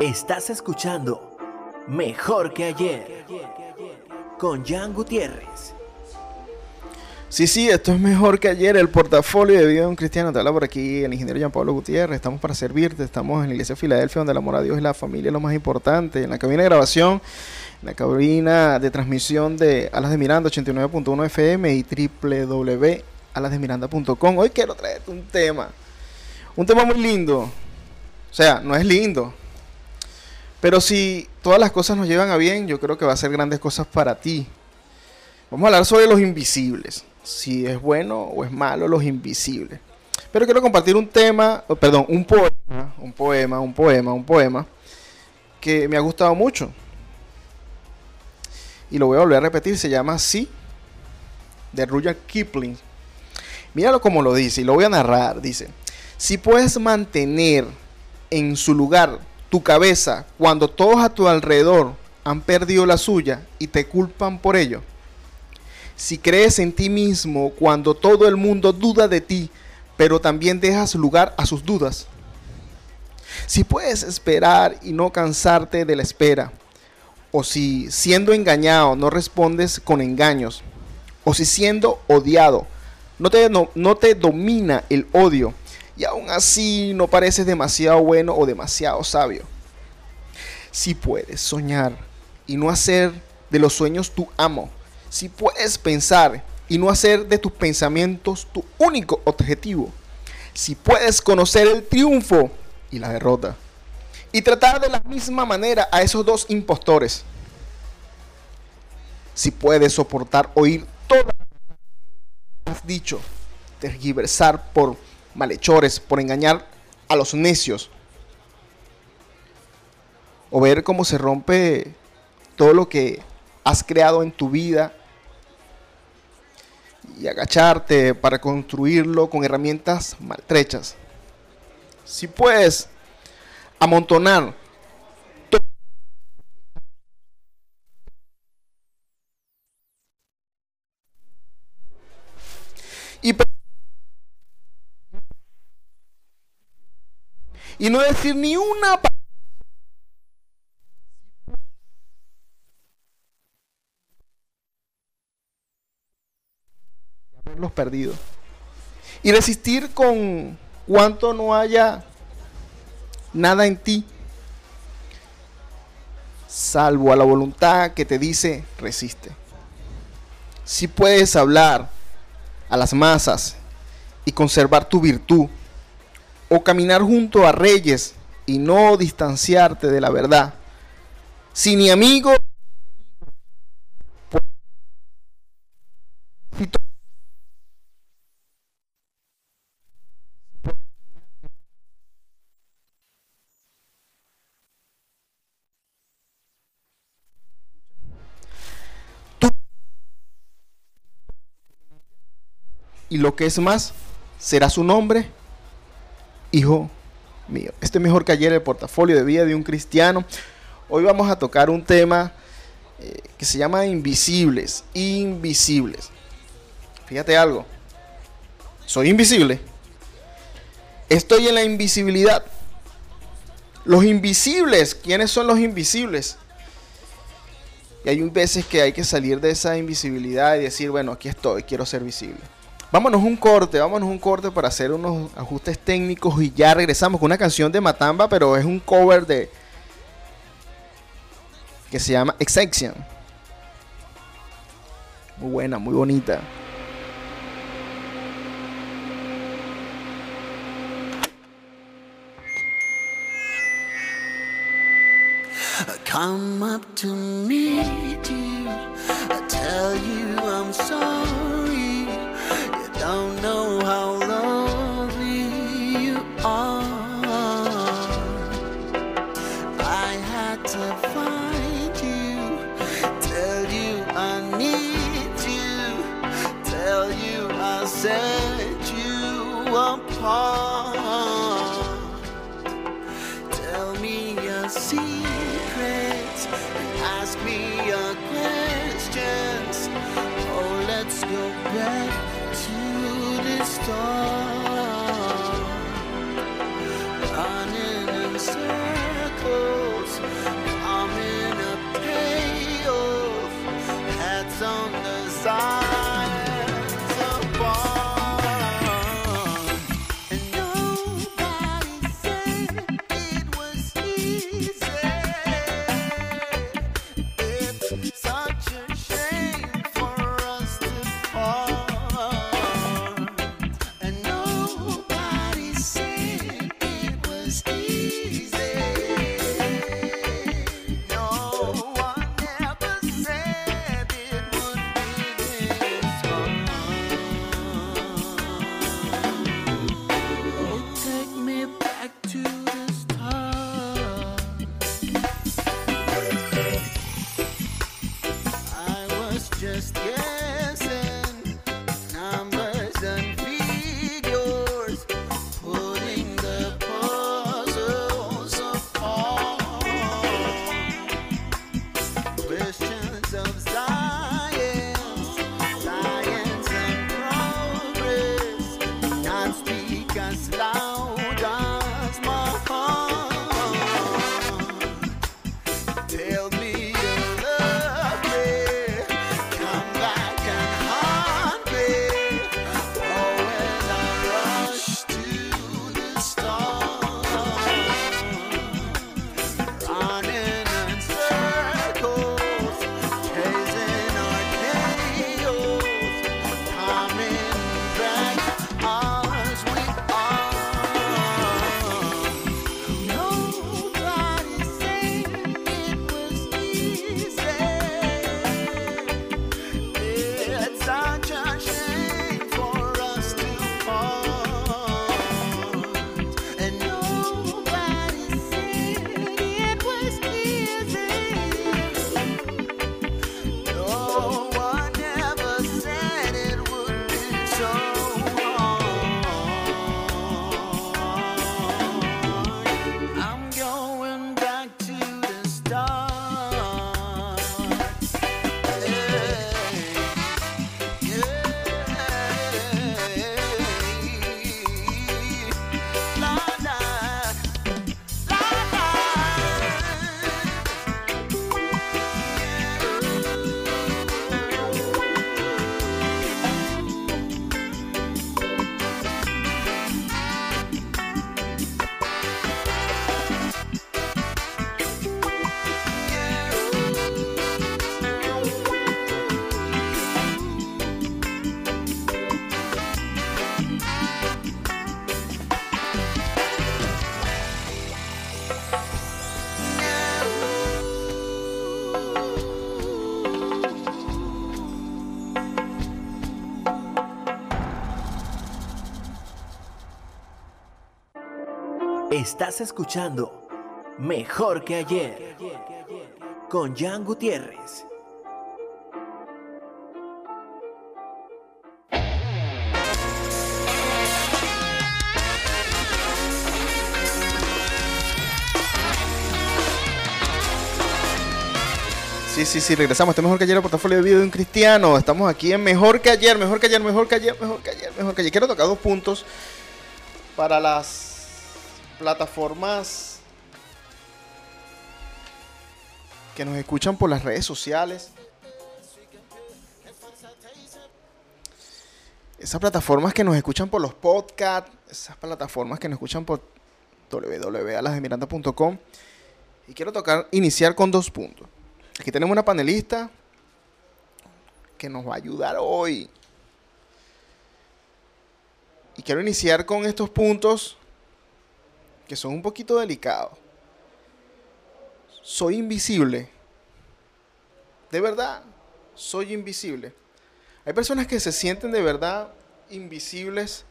Estás escuchando Mejor que ayer con Jan Gutiérrez. Sí, sí, esto es mejor que ayer. El portafolio de vida de un cristiano. Te habla por aquí el ingeniero Jean Pablo Gutiérrez. Estamos para servirte. Estamos en la iglesia de Filadelfia, donde el amor a Dios y la familia es lo más importante. En la cabina de grabación, en la cabina de transmisión de Alas de Miranda 89.1 FM y www.alasdemiranda.com. Hoy quiero traerte un tema. Un tema muy lindo. O sea, no es lindo. Pero si todas las cosas nos llevan a bien, yo creo que va a ser grandes cosas para ti. Vamos a hablar sobre los invisibles. Si es bueno o es malo los invisibles. Pero quiero compartir un tema, perdón, un poema, un poema, un poema, un poema que me ha gustado mucho. Y lo voy a volver a repetir, se llama Sí, de Rudyard Kipling. Míralo como lo dice, y lo voy a narrar. Dice, si puedes mantener en su lugar tu cabeza cuando todos a tu alrededor han perdido la suya y te culpan por ello. Si crees en ti mismo cuando todo el mundo duda de ti, pero también dejas lugar a sus dudas. Si puedes esperar y no cansarte de la espera, o si siendo engañado no respondes con engaños, o si siendo odiado no te, no, no te domina el odio, y aún así no pareces demasiado bueno o demasiado sabio. Si puedes soñar y no hacer de los sueños tu amo, si puedes pensar y no hacer de tus pensamientos tu único objetivo, si puedes conocer el triunfo y la derrota, y tratar de la misma manera a esos dos impostores, si puedes soportar oír todo lo que has dicho, tergiversar por malhechores, por engañar a los necios. O ver cómo se rompe todo lo que has creado en tu vida y agacharte para construirlo con herramientas maltrechas. Si puedes amontonar y y no decir ni una palabra. haberlos perdido. Y resistir con cuanto no haya nada en ti, salvo a la voluntad que te dice resiste. Si puedes hablar a las masas y conservar tu virtud, o caminar junto a reyes y no distanciarte de la verdad. Si ni amigo y lo que es más, será su nombre hijo mío. Este es mejor que ayer el portafolio de vida de un cristiano. Hoy vamos a tocar un tema eh, que se llama invisibles. Invisibles. Fíjate algo. Soy invisible. Estoy en la invisibilidad. Los invisibles. ¿Quiénes son los invisibles? Y hay veces que hay que salir de esa invisibilidad y decir, bueno, aquí estoy, quiero ser visible. Vámonos un corte, vámonos un corte para hacer unos ajustes técnicos y ya regresamos con una canción de Matamba, pero es un cover de que se llama Exception. Muy buena, muy bonita. Come up to meet you. I tell you I'm sorry. Don't know how lovely you are. I had to find you, tell you I need you, tell you I set you apart. 走。Estás escuchando Mejor que ayer con Jan Gutiérrez. Sí, sí, sí, regresamos. Este es mejor que ayer el portafolio de vida de un cristiano. Estamos aquí en mejor que ayer, mejor que ayer, mejor que ayer, mejor que ayer, mejor que ayer. Quiero tocar dos puntos para las plataformas que nos escuchan por las redes sociales. Esas plataformas que nos escuchan por los podcasts, esas plataformas que nos escuchan por www.alasdemiranda.com. Y quiero tocar, iniciar con dos puntos. Aquí tenemos una panelista que nos va a ayudar hoy. Y quiero iniciar con estos puntos que son un poquito delicados. Soy invisible. De verdad, soy invisible. Hay personas que se sienten de verdad invisibles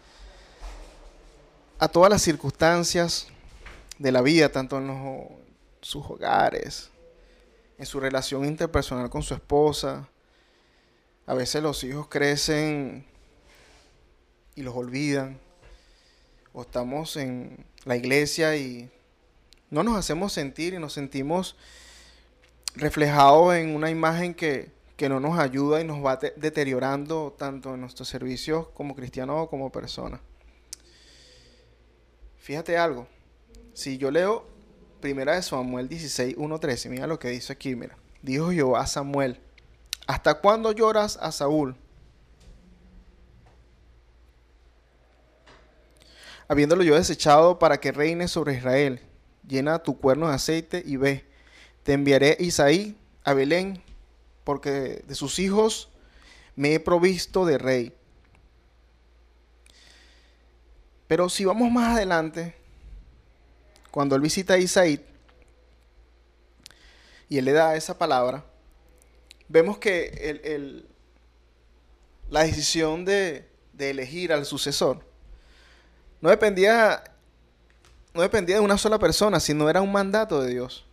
a todas las circunstancias de la vida, tanto en los- sus hogares, en su relación interpersonal con su esposa. A veces los hijos crecen y los olvidan. O estamos en la iglesia y no nos hacemos sentir y nos sentimos reflejados en una imagen que, que no nos ayuda y nos va te- deteriorando tanto en nuestros servicios como cristianos o como personas. Fíjate algo. Si yo leo Primera de Samuel 16, 1, 13, mira lo que dice aquí, mira. Dijo Jehová a Samuel, ¿hasta cuándo lloras a Saúl? Habiéndolo yo desechado para que reine sobre Israel, llena tu cuerno de aceite y ve, te enviaré Isaí a Belén, porque de sus hijos me he provisto de rey. Pero si vamos más adelante, cuando él visita a Isaí y él le da esa palabra, vemos que el- el- la decisión de, de elegir al sucesor no dependía, no dependía de una sola persona, sino era un mandato de Dios.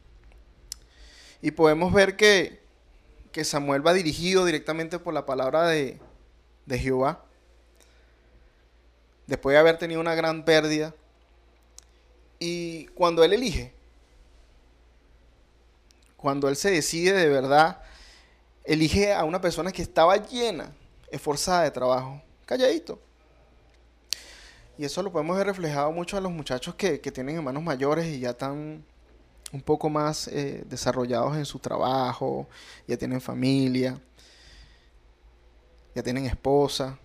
Y podemos ver que, que Samuel va dirigido directamente por la palabra de, de Jehová. Después de haber tenido una gran pérdida. Y cuando él elige, cuando él se decide de verdad, elige a una persona que estaba llena, esforzada de trabajo, calladito. Y eso lo podemos ver reflejado mucho a los muchachos que, que tienen hermanos mayores y ya están un poco más eh, desarrollados en su trabajo, ya tienen familia, ya tienen esposa,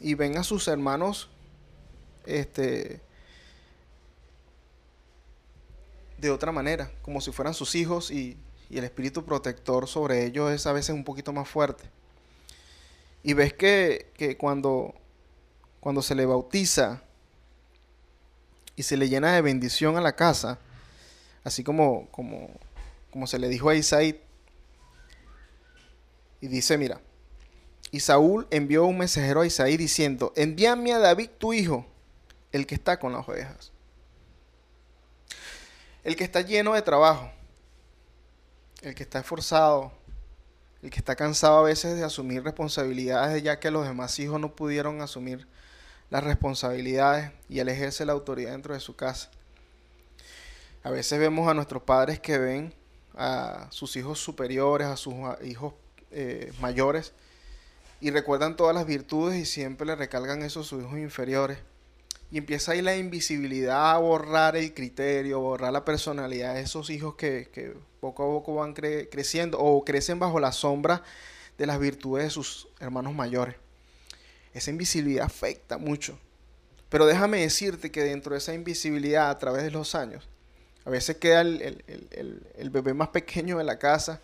y ven a sus hermanos este, de otra manera, como si fueran sus hijos y, y el espíritu protector sobre ellos es a veces un poquito más fuerte. Y ves que, que cuando, cuando se le bautiza y se le llena de bendición a la casa, así como, como, como se le dijo a Isaí, y dice, mira, y Saúl envió un mensajero a Isaí diciendo, envíame a David tu hijo, el que está con las ovejas. El que está lleno de trabajo, el que está esforzado, el que está cansado a veces de asumir responsabilidades ya que los demás hijos no pudieron asumir las responsabilidades y él ejerce la autoridad dentro de su casa. A veces vemos a nuestros padres que ven a sus hijos superiores, a sus hijos eh, mayores, y recuerdan todas las virtudes y siempre le recalgan eso a sus hijos inferiores. Y empieza ahí la invisibilidad a borrar el criterio, borrar la personalidad de esos hijos que, que poco a poco van cre- creciendo o crecen bajo la sombra de las virtudes de sus hermanos mayores. Esa invisibilidad afecta mucho. Pero déjame decirte que dentro de esa invisibilidad a través de los años, a veces queda el, el- el- el- bebé más pequeño de la casa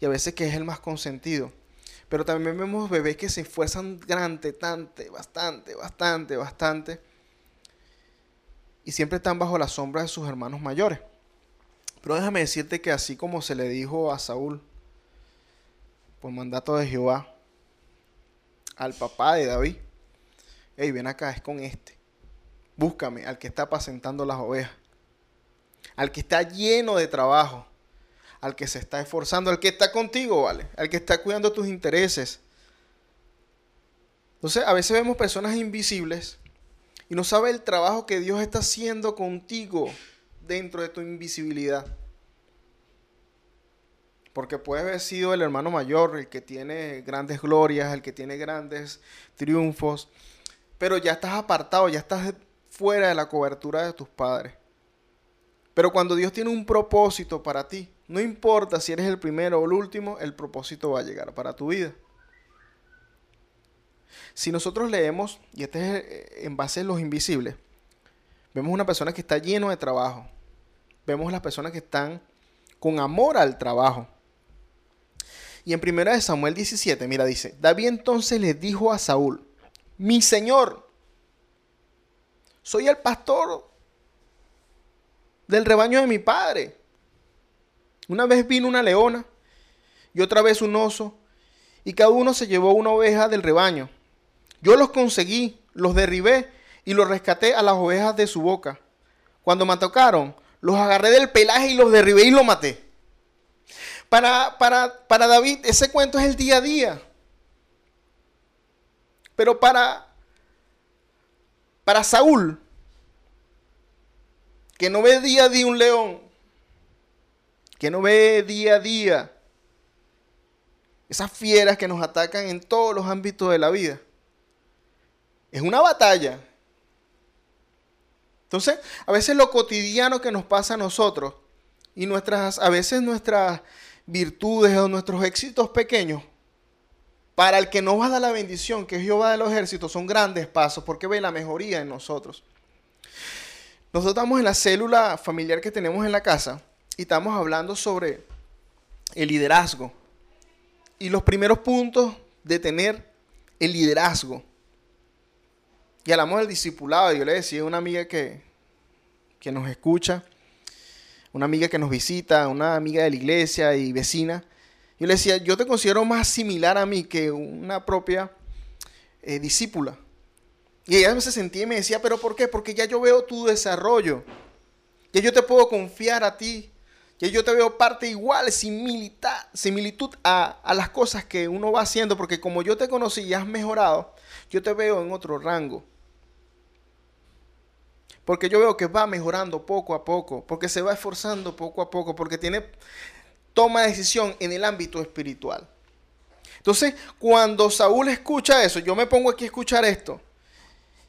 y a veces que es el más consentido. Pero también vemos bebés que se esfuerzan grande, tante, bastante, bastante, bastante. Y siempre están bajo la sombra de sus hermanos mayores. Pero déjame decirte que así como se le dijo a Saúl, por mandato de Jehová, al papá de David, hey, ven acá, es con este. Búscame al que está apacentando las ovejas, al que está lleno de trabajo, al que se está esforzando, al que está contigo, ¿vale? Al que está cuidando tus intereses. Entonces, a veces vemos personas invisibles y no sabe el trabajo que Dios está haciendo contigo dentro de tu invisibilidad. Porque puede haber sido el hermano mayor, el que tiene grandes glorias, el que tiene grandes triunfos, pero ya estás apartado, ya estás fuera de la cobertura de tus padres. Pero cuando Dios tiene un propósito para ti, no importa si eres el primero o el último, el propósito va a llegar para tu vida. Si nosotros leemos, y este es eh, en base a los invisibles, vemos una persona que está lleno de trabajo. Vemos las personas que están con amor al trabajo. Y en 1 Samuel 17, mira, dice, David entonces le dijo a Saúl, mi señor, soy el pastor del rebaño de mi padre. Una vez vino una leona y otra vez un oso, y cada uno se llevó una oveja del rebaño. Yo los conseguí, los derribé y los rescaté a las ovejas de su boca. Cuando me tocaron, los agarré del pelaje y los derribé y los maté. Para, para, para David, ese cuento es el día a día. Pero para, para Saúl, que no ve día a día un león, que no ve día a día esas fieras que nos atacan en todos los ámbitos de la vida. Es una batalla. Entonces, a veces lo cotidiano que nos pasa a nosotros y nuestras, a veces nuestras virtudes o nuestros éxitos pequeños, para el que nos va a dar la bendición, que es Jehová de los ejércitos, son grandes pasos porque ve la mejoría en nosotros. Nosotros estamos en la célula familiar que tenemos en la casa y estamos hablando sobre el liderazgo y los primeros puntos de tener el liderazgo. Y hablamos del discipulado. Yo le decía a una amiga que, que nos escucha, una amiga que nos visita, una amiga de la iglesia y vecina. Yo le decía, yo te considero más similar a mí que una propia eh, discípula. Y ella se sentía y me decía, pero ¿por qué? Porque ya yo veo tu desarrollo. Ya yo te puedo confiar a ti. Ya yo te veo parte igual, similitud a, a las cosas que uno va haciendo. Porque como yo te conocí y has mejorado, yo te veo en otro rango. Porque yo veo que va mejorando poco a poco. Porque se va esforzando poco a poco. Porque tiene toma decisión en el ámbito espiritual. Entonces, cuando Saúl escucha eso, yo me pongo aquí a escuchar esto.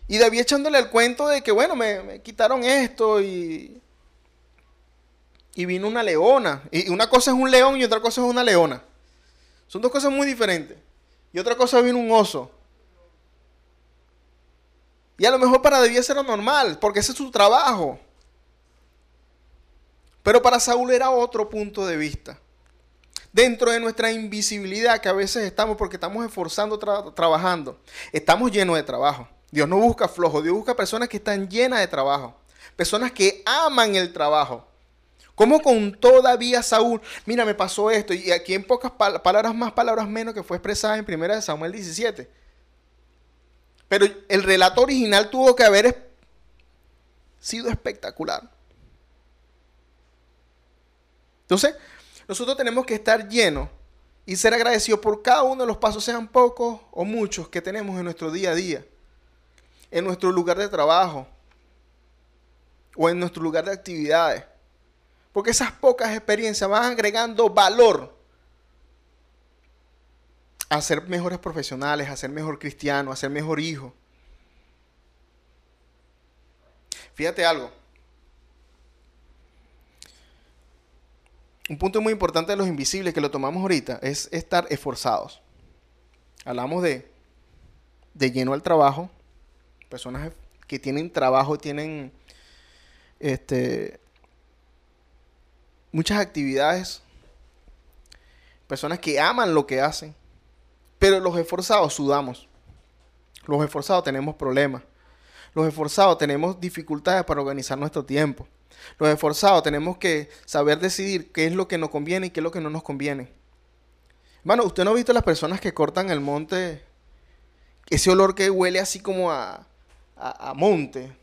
Y David echándole el cuento de que, bueno, me, me quitaron esto y, y vino una leona. Y una cosa es un león y otra cosa es una leona. Son dos cosas muy diferentes. Y otra cosa vino un oso. Y a lo mejor para David eso era normal, porque ese es su trabajo. Pero para Saúl era otro punto de vista. Dentro de nuestra invisibilidad que a veces estamos porque estamos esforzando, tra- trabajando, estamos llenos de trabajo. Dios no busca flojos, Dios busca personas que están llenas de trabajo. Personas que aman el trabajo. Como con todavía Saúl, mira, me pasó esto. Y aquí en pocas pal- palabras más, palabras menos, que fue expresada en 1 Samuel 17. Pero el relato original tuvo que haber sido espectacular. Entonces, nosotros tenemos que estar llenos y ser agradecidos por cada uno de los pasos, sean pocos o muchos, que tenemos en nuestro día a día, en nuestro lugar de trabajo o en nuestro lugar de actividades. Porque esas pocas experiencias van agregando valor a ser mejores profesionales, a ser mejor cristiano, a ser mejor hijo. Fíjate algo. Un punto muy importante de los invisibles que lo tomamos ahorita es estar esforzados. Hablamos de, de lleno al trabajo, personas que tienen trabajo, tienen este, muchas actividades, personas que aman lo que hacen, pero los esforzados sudamos, los esforzados tenemos problemas, los esforzados tenemos dificultades para organizar nuestro tiempo. Los esforzados tenemos que saber decidir qué es lo que nos conviene y qué es lo que no nos conviene. Hermano, ¿usted no ha visto las personas que cortan el monte? Ese olor que huele así como a, a, a monte.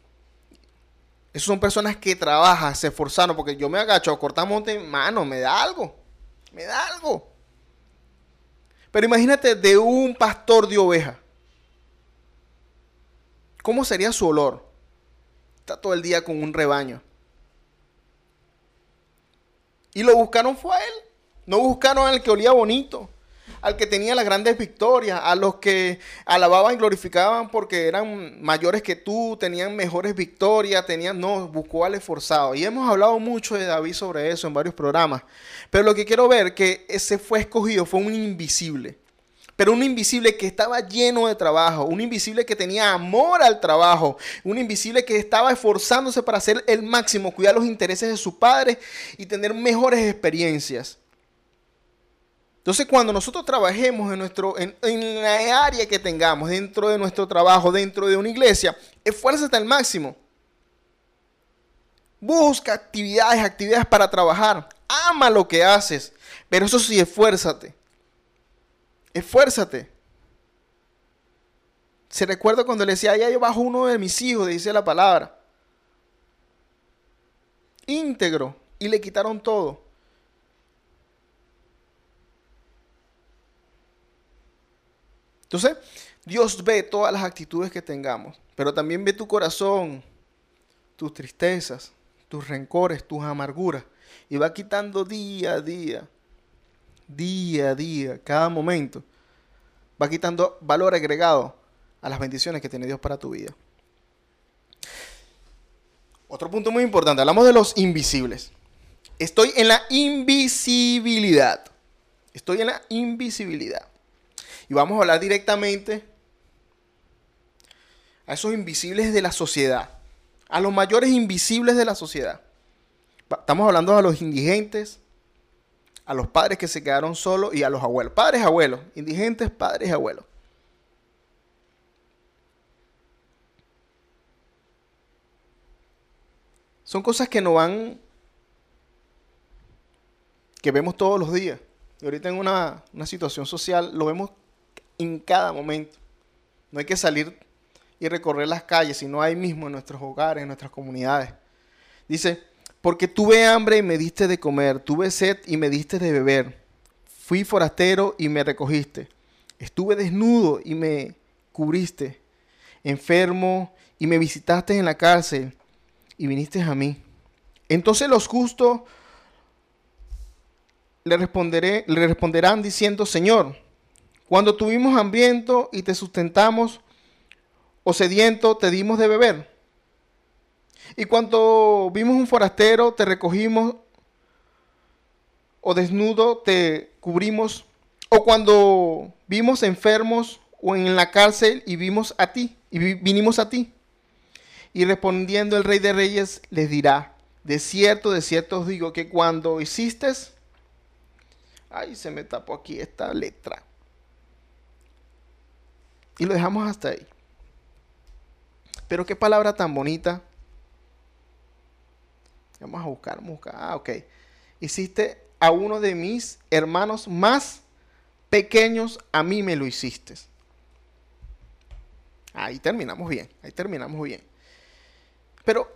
Esas son personas que trabajan, se esforzaron, porque yo me agacho a cortar monte, mano, me da algo. Me da algo. Pero imagínate de un pastor de oveja. ¿Cómo sería su olor? Está todo el día con un rebaño. Y lo buscaron fue a él. No buscaron al que olía bonito, al que tenía las grandes victorias, a los que alababan y glorificaban porque eran mayores que tú, tenían mejores victorias, tenían, no, buscó al esforzado. Y hemos hablado mucho de David sobre eso en varios programas. Pero lo que quiero ver que ese fue escogido fue un invisible. Pero un invisible que estaba lleno de trabajo, un invisible que tenía amor al trabajo, un invisible que estaba esforzándose para hacer el máximo, cuidar los intereses de su padre y tener mejores experiencias. Entonces, cuando nosotros trabajemos en, nuestro, en, la área que tengamos, dentro de nuestro trabajo, dentro de una iglesia, esfuérzate al máximo. Busca actividades, actividades para trabajar. Ama lo que haces, pero eso sí, esfuérzate. Esfuérzate. Se recuerda cuando le decía, allá yo bajo uno de mis hijos, dice la palabra. Íntegro. Y le quitaron todo. Entonces, Dios ve todas las actitudes que tengamos, pero también ve tu corazón, tus tristezas, tus rencores, tus amarguras, y va quitando día a día, día a día, cada momento, va quitando valor agregado a las bendiciones que tiene Dios para tu vida. Otro punto muy importante, hablamos de los invisibles. Estoy en la invisibilidad. Estoy en la invisibilidad. Y vamos a hablar directamente a esos invisibles de la sociedad, a los mayores invisibles de la sociedad. Estamos hablando a los indigentes, a los padres que se quedaron solos y a los abuelos. Padres, abuelos, indigentes, padres, abuelos. Son cosas que no van, que vemos todos los días. Y ahorita en una, una situación social lo vemos en cada momento. No hay que salir y recorrer las calles, sino ahí mismo en nuestros hogares, en nuestras comunidades. Dice, porque tuve hambre y me diste de comer, tuve sed y me diste de beber, fui forastero y me recogiste, estuve desnudo y me cubriste, enfermo y me visitaste en la cárcel y viniste a mí. Entonces los justos le, responderé, le responderán diciendo, Señor, cuando tuvimos hambriento y te sustentamos, o sediento te dimos de beber. Y cuando vimos un forastero, te recogimos, o desnudo te cubrimos, o cuando vimos enfermos o en la cárcel y vimos a ti, y vi- vinimos a ti. Y respondiendo el rey de reyes les dirá, de cierto, de cierto os digo que cuando hiciste, ay, se me tapó aquí esta letra. Y lo dejamos hasta ahí. Pero qué palabra tan bonita. Vamos a buscar, vamos a buscar. Ah, ok. Hiciste a uno de mis hermanos más pequeños, a mí me lo hiciste. Ahí terminamos bien, ahí terminamos bien. Pero,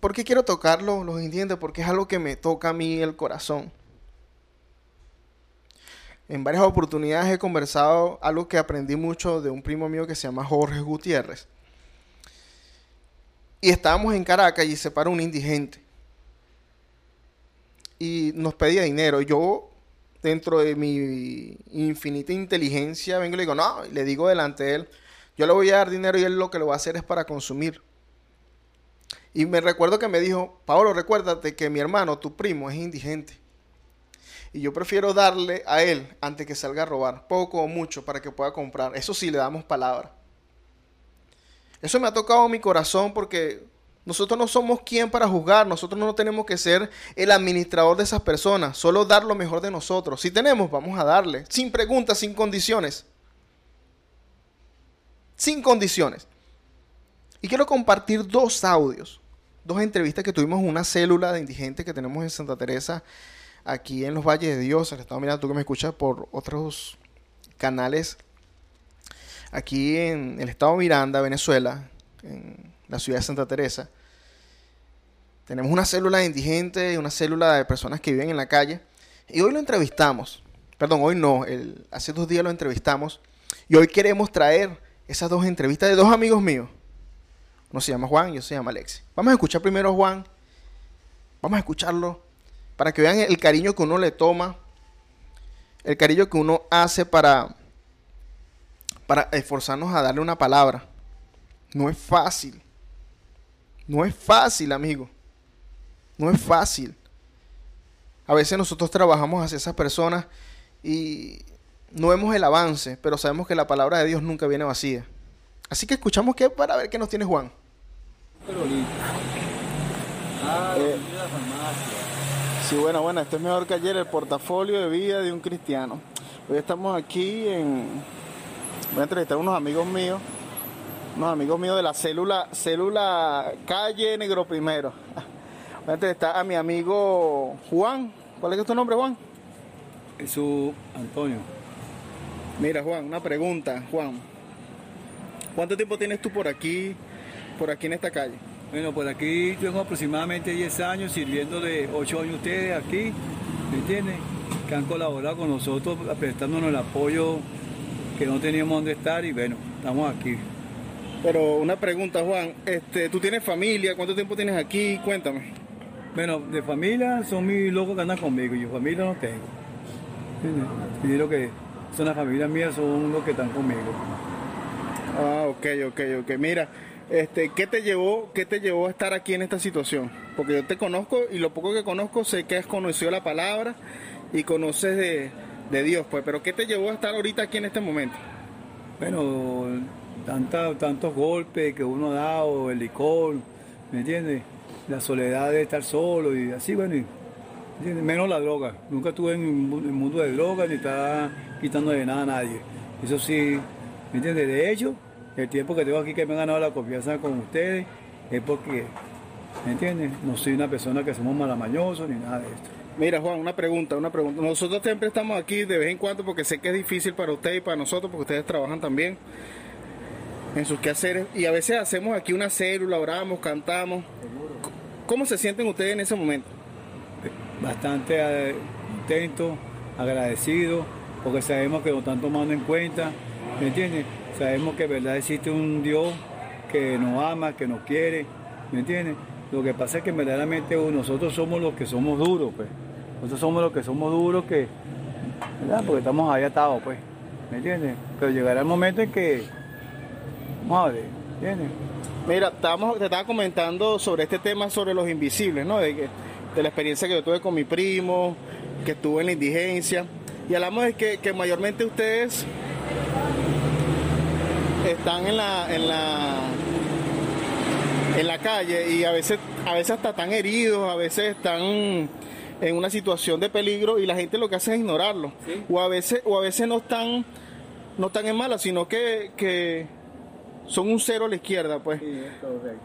¿por qué quiero tocarlo? Los entiende, porque es algo que me toca a mí el corazón. En varias oportunidades he conversado algo que aprendí mucho de un primo mío que se llama Jorge Gutiérrez. Y estábamos en Caracas y se para un indigente. Y nos pedía dinero. Yo, dentro de mi infinita inteligencia, vengo y le digo, no, le digo delante de él, yo le voy a dar dinero y él lo que lo va a hacer es para consumir. Y me recuerdo que me dijo, Pablo, recuérdate que mi hermano, tu primo, es indigente. Y yo prefiero darle a él antes que salga a robar, poco o mucho, para que pueda comprar. Eso sí, le damos palabra. Eso me ha tocado mi corazón porque nosotros no somos quien para juzgar, nosotros no tenemos que ser el administrador de esas personas, solo dar lo mejor de nosotros. Si tenemos, vamos a darle, sin preguntas, sin condiciones. Sin condiciones. Y quiero compartir dos audios, dos entrevistas que tuvimos en una célula de indigentes que tenemos en Santa Teresa, aquí en los Valles de Dios. El estado mirando tú que me escuchas por otros canales aquí en el estado Miranda, Venezuela, en la ciudad de Santa Teresa. Tenemos una célula de indigentes, una célula de personas que viven en la calle. Y hoy lo entrevistamos. Perdón, hoy no. hace dos días lo entrevistamos. Y hoy queremos traer esas dos entrevistas de dos amigos míos. Uno se llama Juan y otro se llama Alexi. Vamos a escuchar primero a Juan. Vamos a escucharlo para que vean el cariño que uno le toma. El cariño que uno hace para para esforzarnos a darle una palabra. No es fácil. No es fácil, amigo. No es fácil. A veces nosotros trabajamos hacia esas personas y no vemos el avance, pero sabemos que la palabra de Dios nunca viene vacía. Así que escuchamos que para ver qué nos tiene Juan. Ah, Eh, la farmacia. Sí, bueno, bueno, esto es mejor que ayer, el portafolio de vida de un cristiano. Hoy estamos aquí en... Voy a entrevistar a unos amigos míos, unos amigos míos de la célula, célula calle Negro Primero. Voy a entrevistar a mi amigo Juan. ¿Cuál es tu nombre, Juan? Jesús Antonio. Mira, Juan, una pregunta, Juan. ¿Cuánto tiempo tienes tú por aquí, por aquí en esta calle? Bueno, por aquí tengo aproximadamente 10 años sirviendo de 8 años ustedes aquí, ¿me entienden? Que han colaborado con nosotros prestándonos el apoyo que no teníamos dónde estar y bueno, estamos aquí. Pero una pregunta, Juan. Este, ¿Tú tienes familia? ¿Cuánto tiempo tienes aquí? Cuéntame. Bueno, de familia son mis locos que andan conmigo, yo familia no tengo. ¿Entiendes? Y lo que son las familias mías, son los que están conmigo. Ah, ok, ok, ok. Mira, este, ¿qué te llevó, qué te llevó a estar aquí en esta situación? Porque yo te conozco y lo poco que conozco sé que has conocido la palabra y conoces de, Dios, pues. Pero ¿qué te llevó a estar ahorita aquí en este momento? Bueno, tanta, tantos golpes que uno ha dado, el licor, ¿me entiendes? La soledad de estar solo y así, bueno, menos la droga. Nunca estuve en el mu- el mundo de drogas ni estaba quitando de nada a nadie. Eso sí, ¿me entiendes? De hecho, el tiempo que tengo aquí que me he ganado la confianza con ustedes es porque, ¿me ¿Me entiendes? No soy una persona que somos malamañosos ni nada de esto. Mira, Juan, una pregunta, una pregunta. Nosotros siempre estamos aquí de vez en cuando porque sé que es difícil para usted y para nosotros porque ustedes trabajan también en sus quehaceres y a veces hacemos aquí una célula, oramos, cantamos. ¿Cómo se sienten ustedes en ese momento? Bastante eh, contentos, agradecidos, porque sabemos que nos están tomando en cuenta, ¿me entiendes? Sabemos que verdad existe un Dios que nos ama, que nos quiere, ¿me entiendes? Lo que pasa es que verdaderamente nosotros somos los que somos duros, pues. Nosotros somos los que somos duros que, ¿verdad? Porque estamos ahí atados, pues. ¿Me entiendes? Pero llegará el momento en que, madre, ¿entiendes? Mira, estábamos, te estaba comentando sobre este tema sobre los invisibles, ¿no? De, la experiencia que yo tuve con mi primo, que estuve en la indigencia. Y hablamos de que mayormente ustedes están en la, en la en la calle y a veces, a veces hasta están heridos, a veces están en una situación de peligro y la gente lo que hace es ignorarlo. O a veces, o a veces no están, no están en mala, sino que, que son un cero a la izquierda, pues.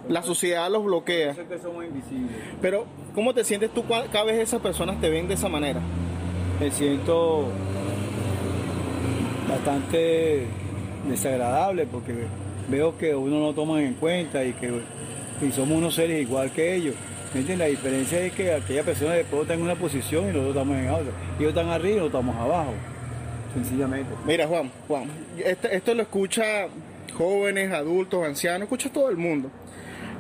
La sociedad los bloquea. que somos invisibles. Pero, ¿cómo te sientes tú cada vez esas personas te ven de esa manera? me siento bastante desagradable porque veo que uno no toman en cuenta y que y somos unos seres igual que ellos. ¿Me? La diferencia es que aquella persona después está en una posición y nosotros estamos en otra. Ellos están arriba y nosotros estamos abajo. Sencillamente. Mira, Juan, Juan, este- esto lo escucha jóvenes, adultos, ancianos, escucha todo el mundo.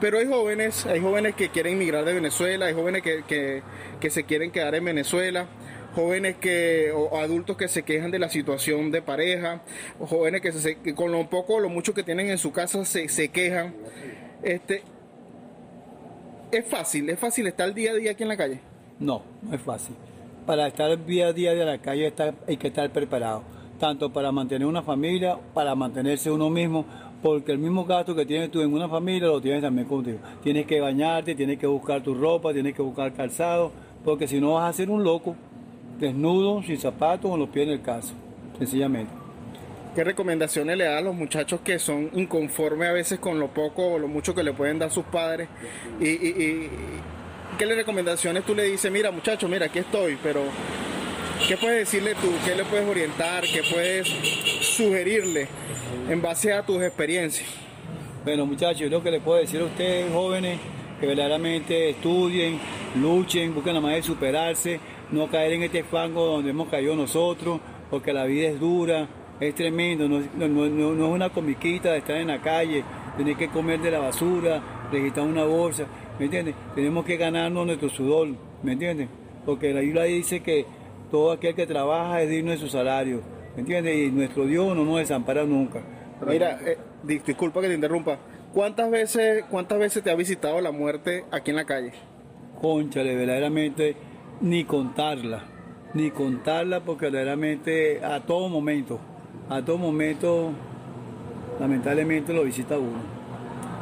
Pero hay jóvenes, hay jóvenes que quieren emigrar de Venezuela, hay jóvenes que, que- que se quieren quedar en Venezuela, jóvenes que, o, adultos que se quejan de la situación de pareja, jóvenes que, se- con lo poco o lo mucho que tienen en su casa se, se quejan. Este, es fácil, es fácil estar día a día aquí en la calle. No, no es fácil. Para estar día a día de la calle está- hay que estar preparado, tanto para mantener una familia, para mantenerse uno mismo, porque el mismo gasto que tienes tú en una familia lo tienes también contigo. Tienes que bañarte, tienes que buscar tu ropa, tienes que buscar calzado, porque si no vas a ser un loco, desnudo, sin zapatos, con los pies en el caso, sencillamente. ¿Qué recomendaciones le da a los muchachos que son inconformes a veces con lo poco o lo mucho que le pueden dar sus padres? Y, y- y- ¿Qué le recomendaciones tú le dices? Mira muchacho, mira, aquí estoy, pero ¿qué puedes decirle tú? ¿Qué le puedes orientar? ¿Qué puedes sugerirle en base a tus experiencias? Bueno, muchachos, yo lo que les puedo decir a ustedes, jóvenes, que verdaderamente estudien, luchen, busquen la manera de superarse, no caer en este fango donde hemos caído nosotros, porque la vida es dura, es tremendo, no, es- no- no- no- es una comiquita de estar en la calle, tener que comer de la basura, registrar una bolsa, ¿me entiendes? Tenemos que ganarnos nuestro sudor, ¿me entiendes? Porque la Biblia dice que todo aquel que trabaja es digno de su salario, ¿me entiendes? Y nuestro Dios no nos desampara nunca. Mira, eh, di- disculpa que te interrumpa. ¿Cuántas veces, ¿Cuántas veces te ha visitado la muerte aquí en la calle? Conchale, verdaderamente ni contarla, ni contarla porque verdaderamente a todo momento, a todo momento, lamentablemente lo visita uno.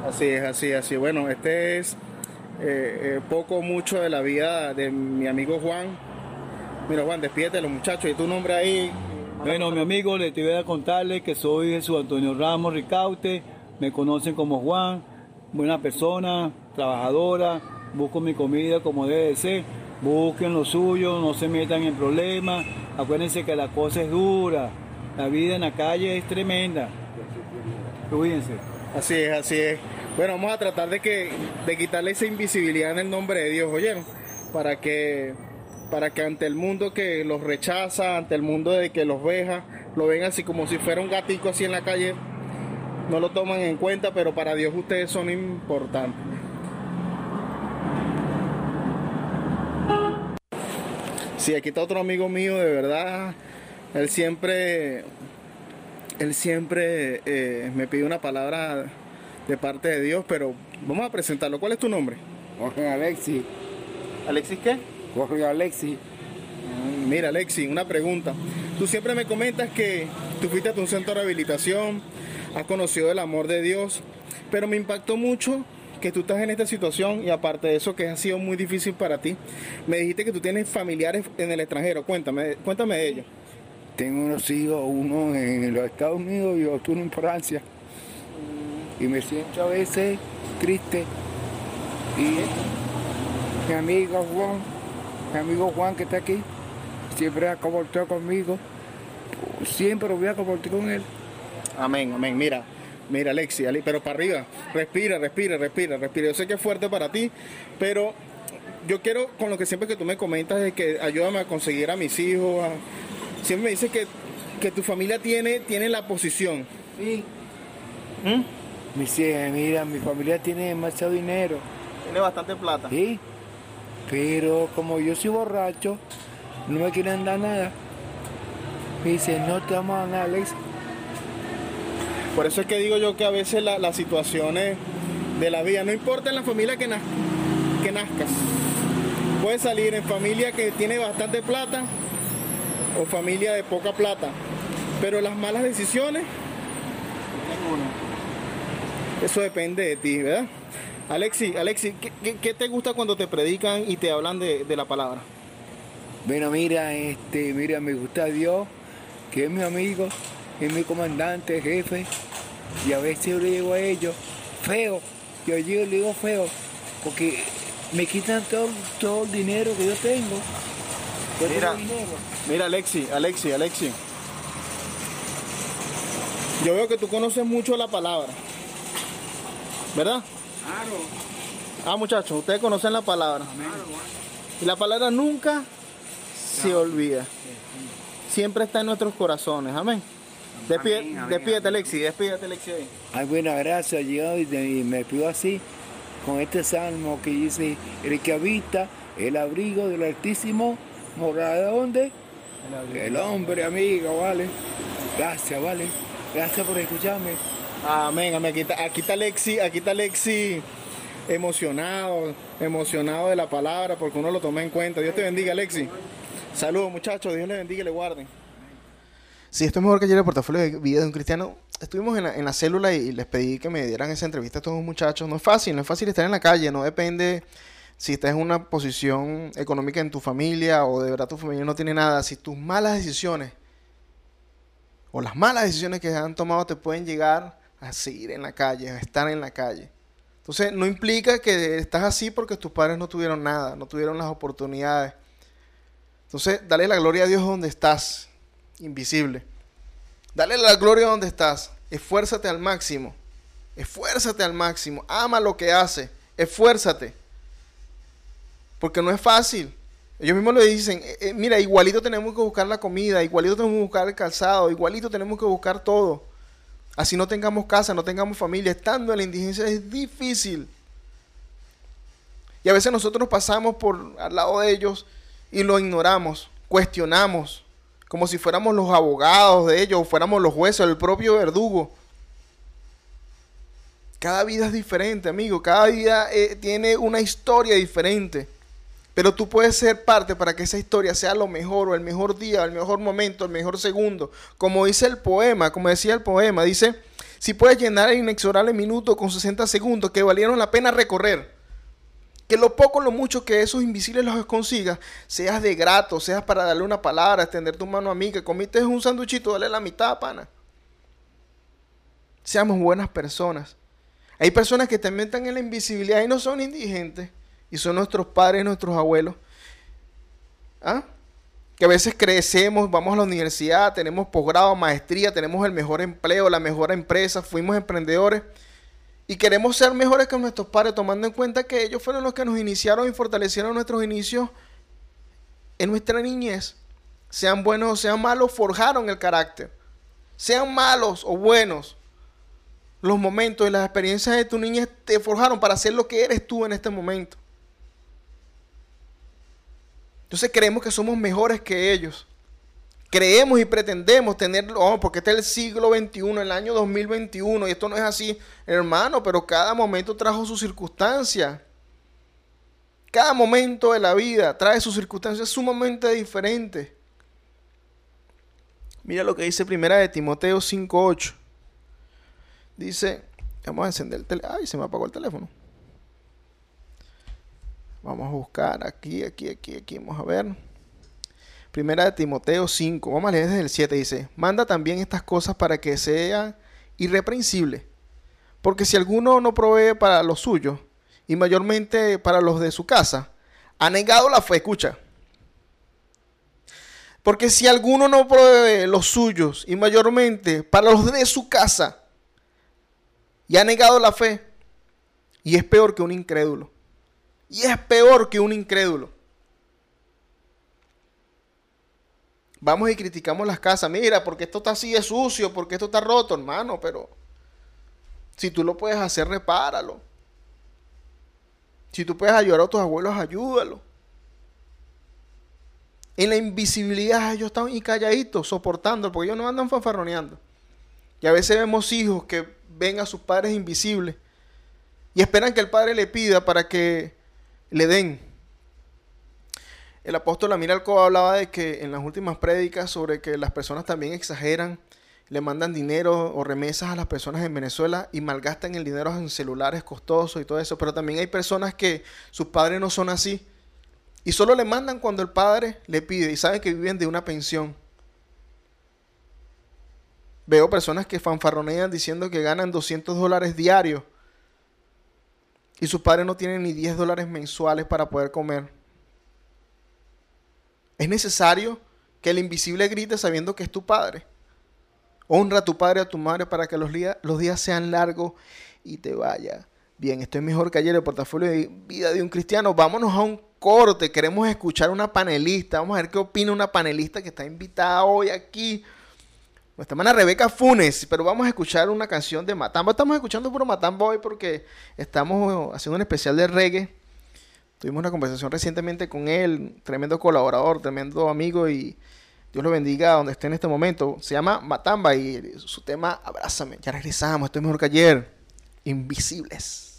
Así es, así es, así. Bueno, este es eh, eh, poco o mucho de la vida de mi amigo Juan. Mira, Juan, despídete de los muchachos y tu nombre ahí. Bueno, mi amigo, le te voy a contarle que soy Jesús Antonio Ramos Ricaute, me conocen como Juan, buena persona, trabajadora, busco mi comida como debe de ser, busquen lo suyo, no se metan en problemas, acuérdense que la cosa es dura, la vida en la calle es tremenda. Cuídense. Así es, así es. Bueno, vamos a tratar de que de quitarle esa invisibilidad en el nombre de Dios, ¿oyeron? Para que para que ante el mundo que los rechaza, ante el mundo de que los veja, lo ven así como si fuera un gatico así en la calle, no lo toman en cuenta, pero para Dios ustedes son importantes. Sí, aquí está otro amigo mío, de verdad. Él siempre, él siempre eh, me pide una palabra de parte de Dios, pero vamos a presentarlo. ¿Cuál es tu nombre? Jorge Alexi, Alexis, ¿qué? Jorge Alexi, Mira, Alexis, una pregunta. Tú siempre me comentas que tú fuiste a un centro de rehabilitación, has conocido el amor de Dios, pero me impactó mucho que tú estás en esta situación y aparte de eso que ha sido muy difícil para ti, me dijiste que tú tienes familiares en el extranjero. Cuéntame, cuéntame de ellos. tengo unos hijos, uno en los Estados Unidos y otro en Francia. Y me siento a veces triste Y mi amigo Juan, mi amigo Juan que está aquí, siempre ha comportado conmigo. Siempre voy a comportar con él. Amén, amén. Mira, mira, Alexi, pero para arriba. Respira, respira, respira, respira. Yo sé que es fuerte para ti, pero yo quiero, con lo que siempre que tú me comentas, de que ayúdame a conseguir a mis hijos. a- Siempre me dices que, que tu familia tiene, tiene la posición. Sí. ¿Mm? Mi, sí, mira, mi familia tiene demasiado dinero. Tiene bastante plata. Sí. Pero como yo soy borracho, no me quieren dar nada. Me dicen, no te vamos a dar nada, Alex. Por eso es que digo yo que a veces la- las situaciones de la vida, no importa en la familia que, naz- que nazcas, puedes salir en familia que tiene bastante plata o familia de poca plata, pero las malas decisiones, eso depende de ti, ¿verdad? Alexi, Alexi, ¿qué, qué- qué te gusta cuando te predican y te hablan de, de la palabra? Bueno, mira, este, mira, me gusta Dios, que es mi amigo, es mi comandante, jefe, y a veces yo le digo a ellos, feo, yo llego y le digo feo, porque me quitan todo, todo el dinero que yo tengo. Yo Mira. Mira, Alexi, Alexi, Alexi. Yo veo que tú conoces mucho la palabra. ¿Verdad? Claro, Ah, muchachos, ustedes conocen la palabra. Y la palabra nunca se olvida. Siempre está en nuestros corazones. Amén. Despide- Amén, amén, despídete, amén. Alexi. Despídete, Alexi. ahí. Ay, buena gracias, yo y y me pido así, con este salmo que dice, el que habita el abrigo del Altísimo, morada de dónde? El hombre, amigo, vale. Gracias, vale. Gracias por escucharme. Amén, amén. Aquí está, aquí está Alexi, aquí está Alexi emocionado, emocionado de la palabra, porque uno lo toma en cuenta. Dios te bendiga, Alexi. Saludos, muchachos. Dios le bendiga y le guarde. Si esto es mejor que ayer el portafolio de vida de un cristiano, estuvimos en la, en la célula y les pedí que me dieran esa entrevista a los muchachos. No es fácil, no es fácil estar en la calle, no depende si estás en una posición económica en tu familia o de verdad tu familia no tiene nada. Si tus malas decisiones o las malas decisiones que han tomado te pueden llegar a seguir en la calle, a estar en la calle. Entonces, no implica que estás así porque tus padres no tuvieron nada, no tuvieron las oportunidades. Entonces, dale la gloria a Dios donde estás, invisible. Dale la gloria donde estás. Esfuérzate al máximo. Esfuérzate al máximo. Ama lo que hace. Esfuérzate. Porque no es fácil. Ellos mismos le dicen, eh, eh, mira, igualito tenemos que buscar la comida, igualito tenemos que buscar el calzado, igualito tenemos que buscar todo. Así no tengamos casa, no tengamos familia. Estando en la indigencia es difícil. Y a veces nosotros pasamos por al lado de ellos y lo ignoramos, cuestionamos, como si fuéramos los abogados de ellos, o fuéramos los jueces, el propio verdugo. Cada vida es diferente, amigo. Cada vida eh, tiene una historia diferente. Pero tú puedes ser parte para que esa historia sea lo mejor, o el mejor día, o el mejor momento, el mejor segundo. Como dice el poema, como decía el poema, dice, si puedes llenar el inexorable minuto con 60 segundos que valieron la pena recorrer, que lo poco lo mucho que esos invisibles los consigas, seas de grato, seas para darle una palabra, extender tu mano amiga, comiste un sanduchito, dale la mitad, pana. Seamos buenas personas. Hay personas que también están en la invisibilidad y no son indigentes. Y son nuestros padres, nuestros abuelos. ¿Ah? Que a veces crecemos, vamos a la universidad, tenemos posgrado, maestría, tenemos el mejor empleo, la mejor empresa, fuimos emprendedores. Y queremos ser mejores que nuestros padres, tomando en cuenta que ellos fueron los que nos iniciaron y fortalecieron nuestros inicios en nuestra niñez. Sean buenos o sean malos, forjaron el carácter. Sean malos o buenos, los momentos y las experiencias de tu niñez te forjaron para ser lo que eres tú en este momento. Entonces creemos que somos mejores que ellos. Creemos y pretendemos tener, oh, porque este es el siglo XXI, el año 2021, y esto no es así, hermano, pero cada momento trajo su circunstancia. Cada momento de la vida trae sus circunstancias sumamente diferentes. Mira lo que dice primera de Timoteo 5.8. Dice, vamos a encender el teléfono. Ay, se me apagó el teléfono. Vamos a buscar aquí, aquí, aquí, aquí. Vamos a ver. Primera de Timoteo 5. Vamos a leer desde el 7. Dice, manda también estas cosas para que sean irreprensibles. Porque si alguno no provee para lo suyo y mayormente para los de su casa, ha negado la fe, escucha. Porque si alguno no provee los suyos y mayormente para los de su casa, y ha negado la fe, y es peor que un incrédulo. Y es peor que un incrédulo. Vamos y criticamos las casas. Mira, porque esto está así de sucio, porque esto está roto, hermano, pero si tú lo puedes hacer, repáralo. Si tú puedes ayudar a tus abuelos, ayúdalo. En la invisibilidad ellos están y calladitos, soportando, porque ellos no andan fanfarroneando. Y a veces vemos hijos que ven a sus padres invisibles y esperan que el padre le pida para que le den. El apóstol Amir Alcoba hablaba de que en las últimas prédicas sobre que las personas también exageran, le mandan dinero o remesas a las personas en Venezuela y malgastan el dinero en celulares costosos y todo eso, pero también hay personas que sus padres no son así y solo le mandan cuando el padre le pide y saben que viven de una pensión. Veo personas que fanfarronean diciendo que ganan 200 dólares diarios y sus padres no tienen ni 10 dólares mensuales para poder comer. Es necesario que el invisible grite sabiendo que es tu padre. Honra a tu padre y a tu madre para que los, días, sean largos y te vaya bien. Esto es mejor que ayer el portafolio de vida de un cristiano. Vámonos a un corte. Queremos escuchar una panelista. Vamos a ver qué opina una panelista que está invitada hoy aquí. Nuestra hermana Rebeca Funes, pero vamos a escuchar una canción de Matambo. Estamos escuchando puro Matambo hoy porque estamos haciendo un especial de reggae. Tuvimos una conversación recientemente con él, tremendo colaborador, tremendo amigo y Dios lo bendiga donde esté en este momento. Se llama Matamba y su tema Abrázame. Ya regresamos, estoy mejor que ayer. Invisibles.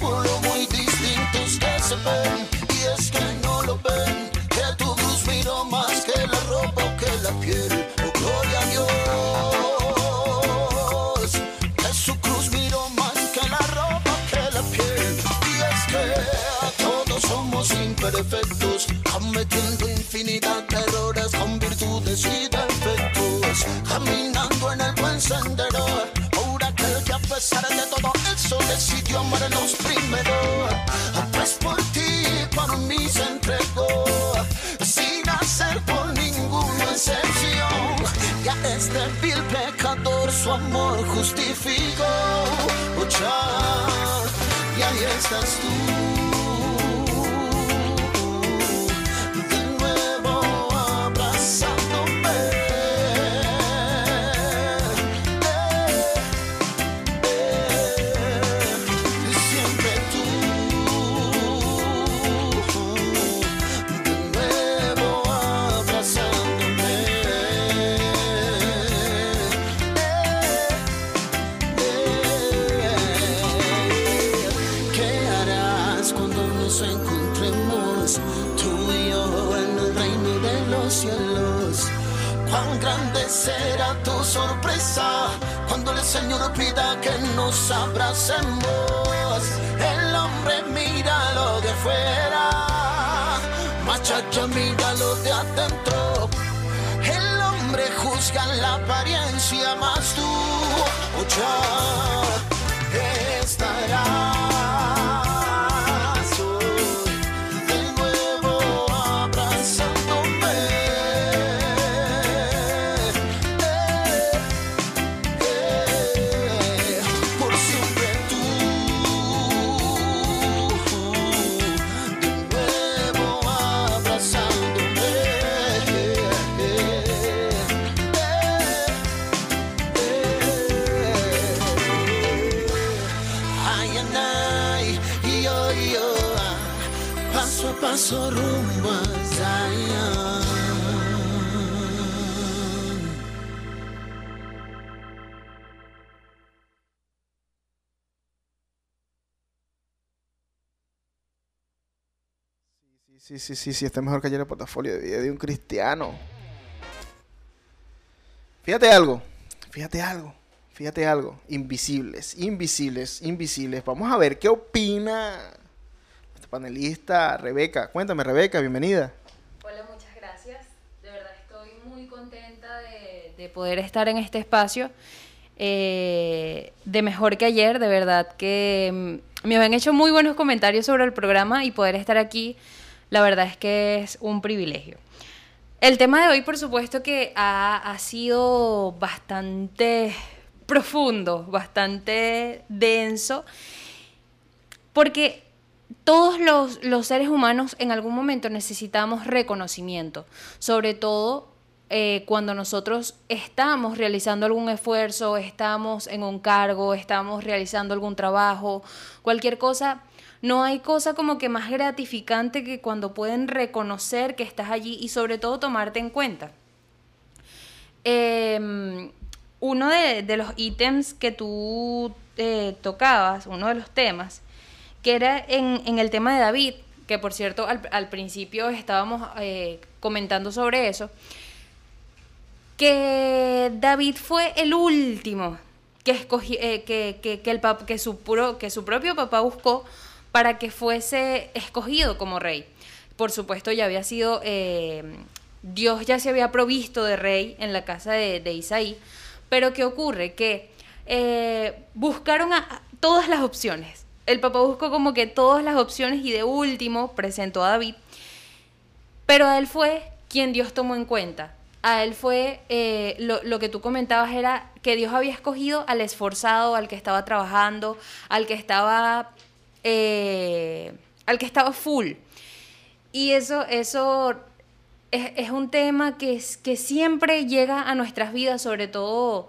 Por lo muy distintos que se. Este vil pecador su amor justificó. Oh, y ahí estás tú. Señor pida que nos abracemos. El hombre mira lo de afuera, machacha mira lo de adentro. El hombre juzga la apariencia, más tú, ya Sí, sí, sí, está mejor que ayer el portafolio de vida de un cristiano. Fíjate algo, fíjate algo, fíjate algo. Invisibles, invisibles, invisibles. Vamos a ver qué opina nuestra panelista Rebeca. Cuéntame, Rebeca, bienvenida. Hola, muchas gracias. De verdad estoy muy contenta de, de poder estar en este espacio. eh, de mejor que ayer, de verdad que mm, me habían hecho muy buenos comentarios sobre el programa y poder estar aquí, la verdad es que es un privilegio. El tema de hoy, por supuesto, que ha, ha sido bastante profundo, bastante denso, porque todos los, los seres humanos en algún momento necesitamos reconocimiento, sobre todo eh, cuando nosotros estamos realizando algún esfuerzo, estamos en un cargo, estamos realizando algún trabajo, cualquier cosa. No hay cosa como que más gratificante que cuando pueden reconocer que estás allí y sobre todo tomarte en cuenta. Em, uno de, los ítems que tú eh, tocabas, uno de los temas, que era en, el tema de David, que por cierto al, principio estábamos eh, comentando sobre eso, que David fue el último que, escogi- eh, que, que, que su pro- que su propio papá buscó para que fuese escogido como rey. Por supuesto, ya había sido, eh, Dios ya se había provisto de rey en la casa de, de Isaí, pero ¿qué ocurre? Que eh, buscaron todas las opciones. El papá buscó como que todas las opciones y de último presentó a David, pero a él fue quien Dios tomó en cuenta. A él fue, eh, lo, lo que tú comentabas era que Dios había escogido al esforzado, al que estaba trabajando, al que estaba, eh, al que estaba full. Y eso, eso es, un tema que, es, que siempre llega a nuestras vidas, sobre todo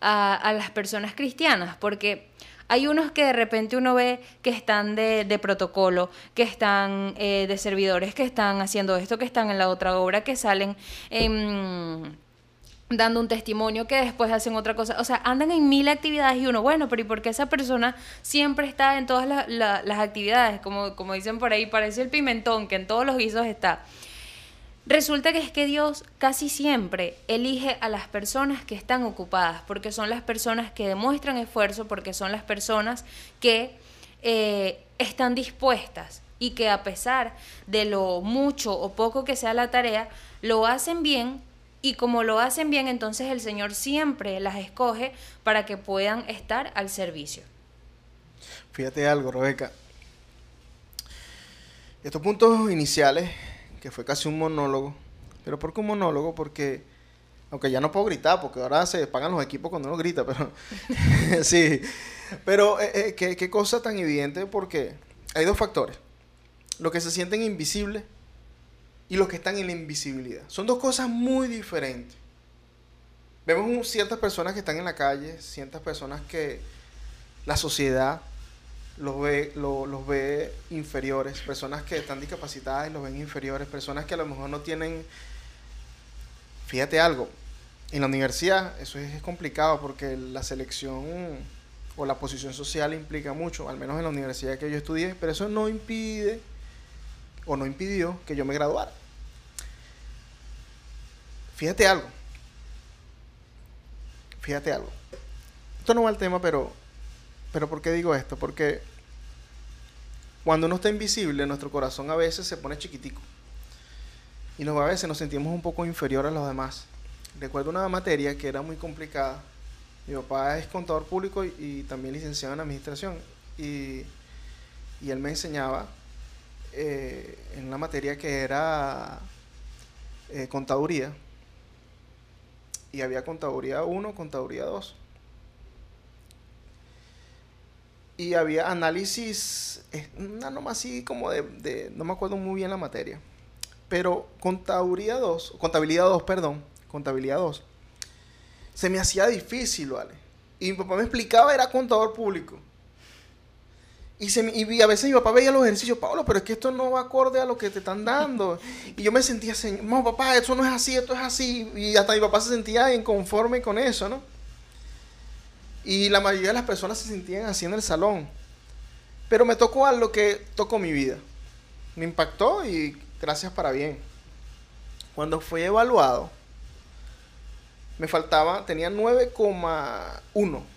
a, las personas cristianas, porque hay unos que de repente uno ve que están de, protocolo, que están eh, de servidores, que están haciendo esto, que están en la otra obra, que salen em, dando un testimonio, que después hacen otra cosa. O sea, andan en mil actividades y uno, bueno, pero ¿y por qué esa persona siempre está en todas la- la- las actividades? Como, como dicen por ahí, parece el pimentón, que en todos los guisos está. Resulta que es que Dios casi siempre elige a las personas que están ocupadas, porque son las personas que demuestran esfuerzo, porque son las personas que eh, están dispuestas y que a pesar de lo mucho o poco que sea la tarea, lo hacen bien y como lo hacen bien, entonces el Señor siempre las escoge para que puedan estar al servicio. Fíjate algo, Rebeca. Estos puntos iniciales, que fue casi un monólogo, pero ¿por qué un monólogo? Porque, aunque ya no puedo gritar, porque ahora se pagan los equipos cuando uno grita, pero sí. Pero eh, eh, ¿qué, qué cosa tan evidente, porque hay dos factores. Los que se sienten invisibles y los que están en la invisibilidad. Son dos cosas muy diferentes. Vemos ciertas personas que están en la calle, ciertas personas que la sociedad los ve, lo- los ve inferiores, personas que están discapacitadas y los ven inferiores, personas que a lo mejor no tienen, fíjate algo, en la universidad eso es, es complicado porque la selección o la posición social implica mucho, al menos en la universidad que yo estudié, pero eso no impide o no impidió que yo me graduara. Fíjate algo, fíjate algo. Esto no va al tema, pero, pero ¿por qué digo esto? Porque cuando uno está invisible, nuestro corazón a veces se pone chiquitico. Y nos, a veces nos sentimos un poco inferior a los demás. Recuerdo una materia que era muy complicada. Mi papá es contador público y, también licenciado en administración. Y él me enseñaba eh, en una materia que era eh, contaduría. Y había contaduría 1, contaduría 2. Y había análisis, eh, una nomás así como de, de- no me acuerdo muy bien la materia. Pero contaduría 2, contabilidad 2, perdón, contabilidad 2. Se me hacía difícil, ¿vale? Y mi papá me explicaba, era contador público. Y, a veces mi papá veía los ejercicios, Pablo, pero es que esto no va acorde a lo que te están dando. Y yo me sentía, "Señor, no, papá, eso no es así, esto es así. Y hasta mi papá se sentía inconforme con eso, ¿no? Y la mayoría de las personas se sentían así en el salón. Pero me tocó algo que tocó mi vida. Me impactó y gracias para bien. Cuando fui evaluado, me faltaba, tenía 9,1.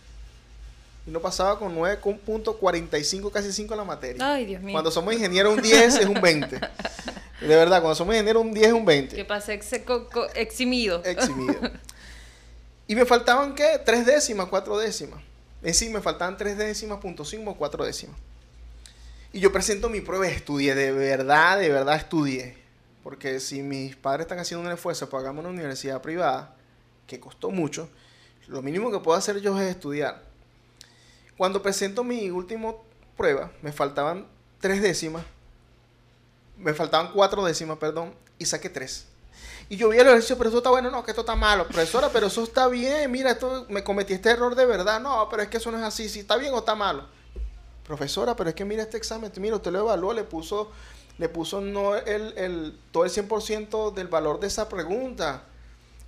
Y no pasaba con 9.45, casi 5 en la materia. Ay, Dios mío. Cuando somos ingenieros un 10 es un 20. De verdad, cuando somos ingenieros un 10 es un 20. Que pasé ex- eximido. Eximido. Y me faltaban, ¿qué? Tres décimas, cuatro décimas. En sí, me faltaban tres décimas, punto cinco, cuatro décimas. Y yo presento mi prueba, estudié, de verdad, de verdad estudié. Porque si mis padres están haciendo un esfuerzo para pagarme una universidad privada, que costó mucho, lo mínimo que puedo hacer yo es estudiar. Cuando presento mi última prueba, me faltaban tres décimas, me faltaban cuatro décimas, perdón, y saqué tres. Y yo vi el ejercicio, pero eso está bueno, no, que esto está malo, profesora, pero eso está bien, mira, esto me cometí este error de verdad, no, pero es que eso no es así, si está bien o está malo. Profesora, pero es que mira este examen, mira, usted lo evaluó, le puso, le puso no el, el, todo el 100% del valor de esa pregunta.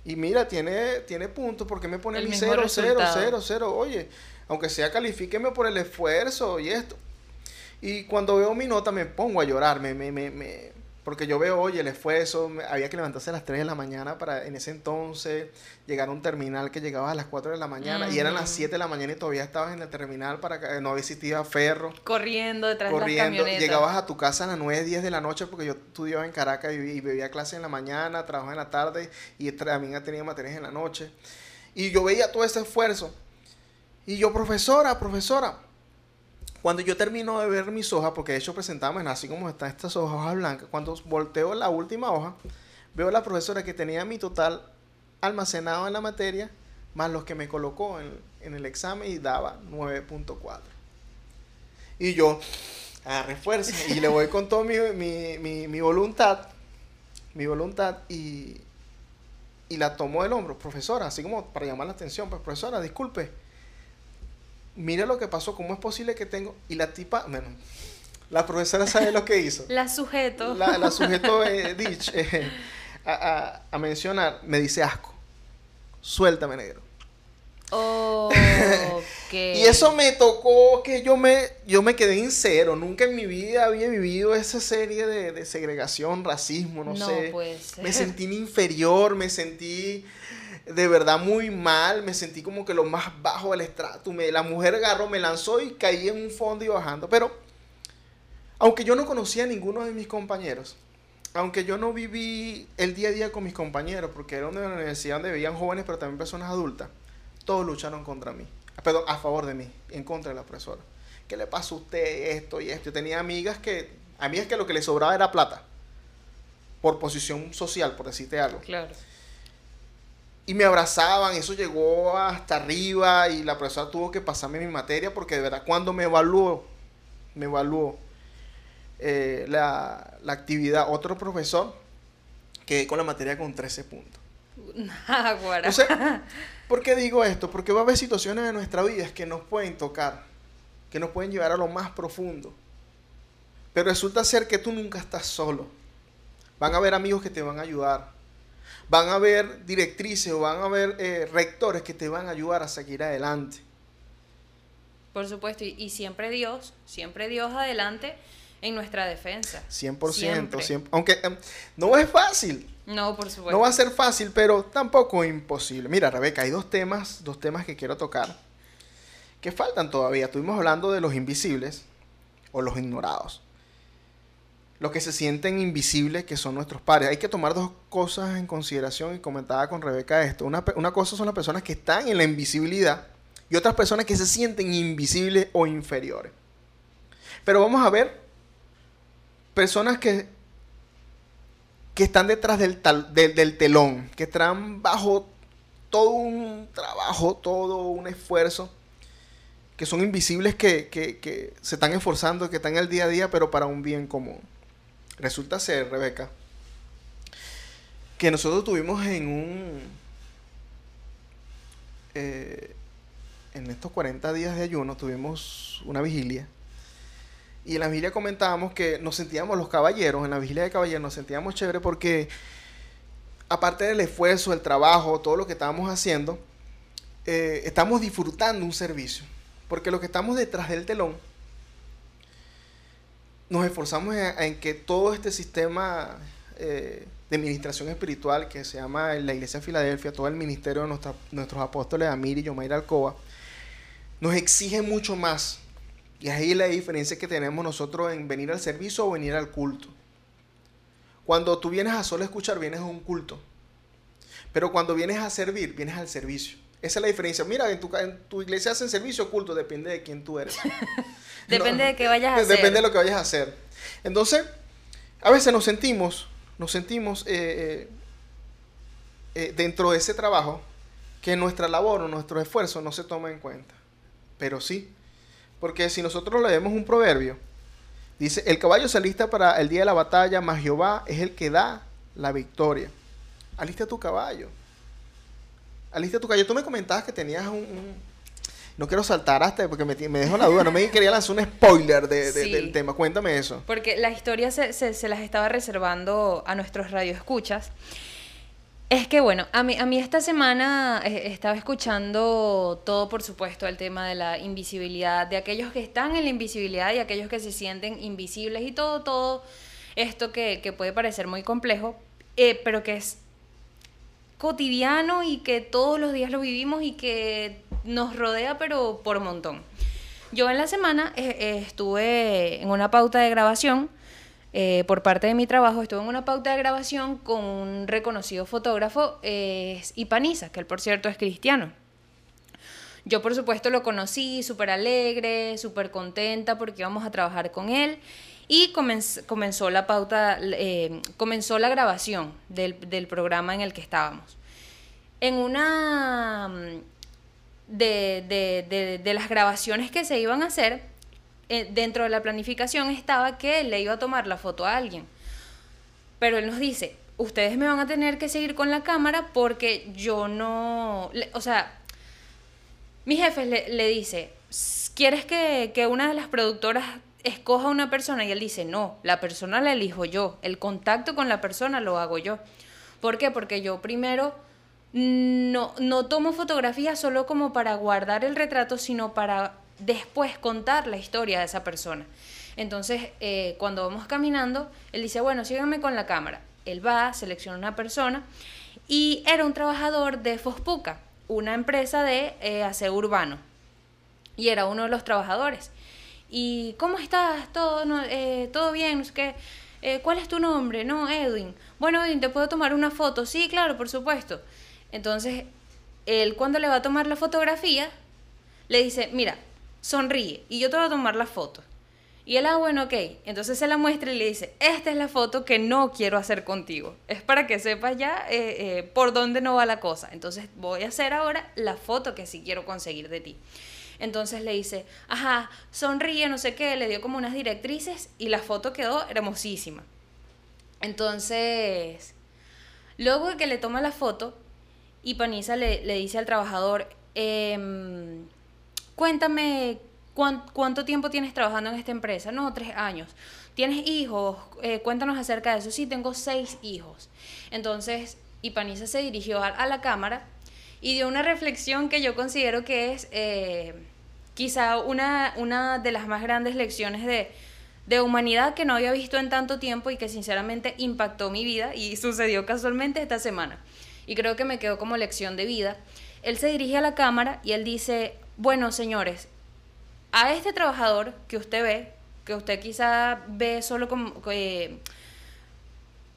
Y mira, tiene, tiene puntos, ¿por qué me pone El mi mismo 0, 0, resultado. 0, 0? Oye, aunque sea califíqueme por el esfuerzo y esto. Y cuando veo mi nota me pongo a llorar, me, me, me, me- porque yo veo, oye, el esfuerzo, me- había que levantarse a las 3 de la mañana para en ese entonces llegar a un terminal que llegaba a las 4 de la mañana y eran las Ujú. 7 de la mañana y todavía estabas en el terminal para que no existía ferro. Corriendo detrás de las Corriendo, camionetas. llegabas a tu casa a las 9, 10 de la noche porque yo estudiaba en Caracas y, y bebía clases en la mañana, trabajaba en la tarde y también tenía materias en la noche. Y yo veía todo ese esfuerzo. Y yo, profesora, profesora, cuando yo termino de ver mis hojas, porque de hecho presentamos así como están estas hojas, hojas blancas, cuando volteo la última hoja, veo a la profesora que tenía mi total almacenado en la materia, más los que me colocó en, en el examen y daba 9.4. Y yo, agarré fuerza y le voy con toda mi, mi, mi, mi voluntad, mi voluntad y, y la tomó del hombro, profesora, así como para llamar la atención, pues profesora, disculpe, mire lo que pasó, ¿cómo es posible que tengo? Y la tipa, bueno, la profesora sabe lo que hizo. La sujeto. La, la sujeto eh, dich, eh, a, a- a mencionar, me dice asco, suéltame negro. Ok. Y eso me tocó que yo me, yo me quedé en cero. Nunca en mi vida había vivido esa serie de, de segregación, racismo, no, No sé. puede ser. Me sentí inferior, me sentí de verdad muy mal, me sentí como que lo más bajo del estrato. La mujer agarró, me lanzó y caí en un fondo y bajando. Pero, aunque yo no conocía a ninguno de mis compañeros, aunque yo no viví el día a día con mis compañeros, porque era una universidad donde vivían jóvenes, pero también personas adultas, todos lucharon contra mí. Perdón, a favor de mí, en contra de la profesora. ¿Qué le pasa a usted esto y esto? Yo tenía amigas que, amigas que lo que les sobraba era plata. Por posición social, por decirte algo. Claro. Y me abrazaban, eso llegó hasta arriba y la profesora tuvo que pasarme mi materia porque de verdad cuando me evaluó, me evaluó eh, la, la actividad, otro profesor que con la materia con 13 puntos. O sea, ¿por qué digo esto? Porque va a haber situaciones en nuestra vida que nos pueden tocar, que nos pueden llevar a lo más profundo. Pero resulta ser que tú nunca estás solo. Van a haber amigos que te van a ayudar. Van a haber directrices o van a haber eh, rectores que te van a ayudar a seguir adelante. Por supuesto. Y, y siempre Dios, siempre Dios adelante en nuestra defensa. 100%. Siempre. siempre. Aunque em, no es fácil. No, por supuesto. No va a ser fácil, pero tampoco imposible. Mira, Rebeca, hay dos temas, dos temas que quiero tocar que faltan todavía. Estuvimos hablando de los invisibles o los ignorados. Los que se sienten invisibles, que son nuestros padres. Hay que tomar dos cosas en consideración y comentaba con Rebeca esto. Una, una cosa son las personas que están en la invisibilidad y otras personas que se sienten invisibles o inferiores. Pero vamos a ver personas que, que están detrás del, tal- del, del telón, que están bajo todo un trabajo, todo un esfuerzo, que son invisibles, que, que- que se están esforzando, que están en el día a día, pero para un bien común. Resulta ser, Rebeca, que nosotros tuvimos en un... eh, en estos 40 días de ayuno tuvimos una vigilia. Y en la vigilia comentábamos que nos sentíamos los caballeros, en la vigilia de caballeros nos sentíamos chévere porque aparte del esfuerzo, el trabajo, todo lo que estábamos haciendo, eh, estamos disfrutando un servicio. Porque los que estamos detrás del telón, nos esforzamos en, que todo este sistema eh, de administración espiritual que se llama la Iglesia de Filadelfia, todo el ministerio de nuestros apóstoles Amir y Yomaira Alcoba, nos exige mucho más. Y ahí la diferencia que tenemos nosotros en venir al servicio o venir al culto. Cuando tú vienes a solo escuchar, vienes a un culto. Pero cuando vienes a servir, vienes al servicio. Esa es la diferencia. Mira, en tu, en tu iglesia hacen servicio o culto, depende de quién tú eres. Depende No, de qué vayas a de- hacer. Depende de lo que vayas a hacer. Entonces, a veces nos sentimos, nos sentimos eh, eh, eh, dentro de ese trabajo que nuestra labor o nuestro esfuerzo no se toma en cuenta. Pero sí, porque si nosotros leemos un proverbio, dice, el caballo se alista para el día de la batalla, mas Jehová es el que da la victoria. Alista tu caballo. Alista tu. Tú me comentabas que tenías un... un- no quiero saltar hasta porque me, me dejo la duda. No me quería lanzar un spoiler de- de- Sí. del tema. Cuéntame eso. Porque la historia se, se- se las estaba reservando a nuestros radioescuchas. Es que bueno, a mí, a mí esta semana eh, estaba escuchando todo, por supuesto, el tema de la invisibilidad, de aquellos que están en la invisibilidad y aquellos que se sienten invisibles y todo, todo esto que, que puede parecer muy complejo, eh, pero que es cotidiano y que todos los días lo vivimos y que nos rodea, pero por montón. Yo en la semana eh, eh, estuve en una pauta de grabación, eh, por parte de mi trabajo, estuve en una pauta de grabación con un reconocido fotógrafo, eh, que él por cierto es cristiano. Yo por supuesto lo conocí, súper alegre, súper contenta porque íbamos a trabajar con él y comenz- comenzó la pauta, eh, comenzó la grabación del, programa en el que estábamos. En una mm, de, las grabaciones que se iban a hacer, eh, dentro de la planificación estaba que él le iba a tomar la foto a alguien. Pero él nos dice, ustedes me van a tener que seguir con la cámara porque yo no... o sea, mi jefe le, dice, ¿quieres que una de las productoras escoja una persona? Y él dice, no, la persona la elijo yo, el contacto con la persona lo hago yo. ¿Por qué? Porque yo primero no, no tomo fotografías solo como para guardar el retrato, sino para después contar la historia de esa persona. Entonces, eh, cuando vamos caminando, él dice, bueno, síganme con la cámara. Él va, selecciona una persona y era un trabajador de Fospuca, una empresa de eh, aseo urbano. Y era uno de los trabajadores. ¿Y cómo estás? ¿Todo, no- eh, ¿todo bien? No qué. Eh, ¿Cuál es tu nombre? No, Edwin. Bueno, Edwin, ¿te puedo tomar una foto? Sí, claro, por supuesto. Entonces, él cuando le va a tomar la fotografía, le dice, mira, sonríe y yo te voy a tomar la foto. Y él, ah, bueno, ok. Entonces se la muestra y le dice, esta es la foto que no quiero hacer contigo. Es para que sepas ya eh, eh, por dónde no va la cosa. Entonces voy a hacer ahora la foto que sí quiero conseguir de ti. Entonces le dice, ajá, sonríe, no sé qué, le dio como unas directrices y la foto quedó hermosísima. Entonces, luego de que le toma la foto, Ipaniza le, le dice al trabajador, em, cuéntame cuán- cuánto tiempo tienes trabajando en esta empresa. No, tres años. ¿Tienes hijos? Eh, cuéntanos acerca de eso. Sí, tengo seis hijos. Entonces, Ipaniza se dirigió a, a la cámara y dio una reflexión que yo considero que es eh, quizá una, una de las más grandes lecciones de, de humanidad que no había visto en tanto tiempo y que sinceramente impactó mi vida y sucedió casualmente esta semana. Y creo que me quedó como lección de vida. Él se dirige a la cámara y él dice, bueno señores, a este trabajador que usted ve, que usted quizá ve solo como, eh,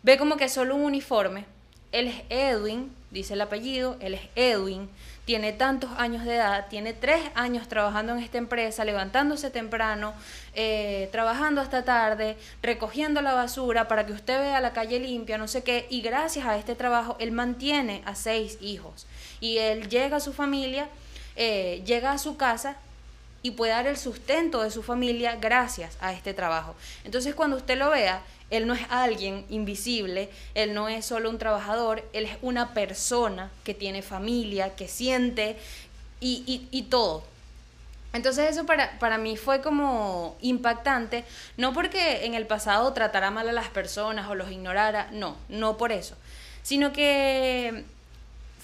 ve como que solo un uniforme, él es Edwin, dice el apellido, él es Edwin, tiene tantos años de edad, tiene tres años trabajando en esta empresa, levantándose temprano, eh, trabajando hasta tarde, recogiendo la basura para que usted vea la calle limpia, no sé qué, y gracias a este trabajo él mantiene a seis hijos y él llega a su familia, eh, llega a su casa y puede dar el sustento de su familia gracias a este trabajo. Entonces cuando usted lo vea, él no es alguien invisible, él no es solo un trabajador, él es una persona que tiene familia, que siente y, todo. Entonces eso para, para, mí fue como impactante, no porque en el pasado tratara mal a las personas o los ignorara, no, no por eso, sino que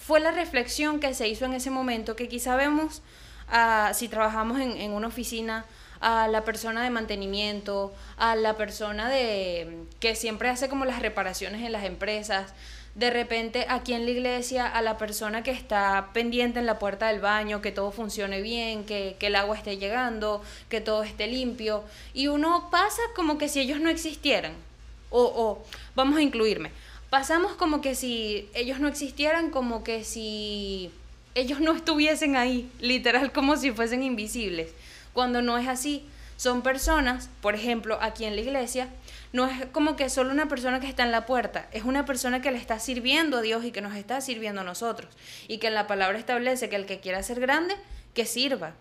fue la reflexión que se hizo en ese momento que quizá vemos, ah, si trabajamos en, en una oficina, a la persona de mantenimiento, a la persona de que siempre hace como las reparaciones en las empresas, de repente aquí en la iglesia a la persona que está pendiente en la puerta del baño, que todo funcione bien, que, el agua esté llegando, que todo esté limpio, y uno pasa como que si ellos no existieran, o, o vamos a incluirme, pasamos como que si ellos no existieran, como que si ellos no estuviesen ahí, literal como si fuesen invisibles cuando no es así. Son personas, por ejemplo, aquí en la iglesia, no es como que solo una persona que está en la puerta, es una persona que le está sirviendo a Dios y que nos está sirviendo a nosotros. Y que en la palabra establece que el que quiera ser grande, que sirva.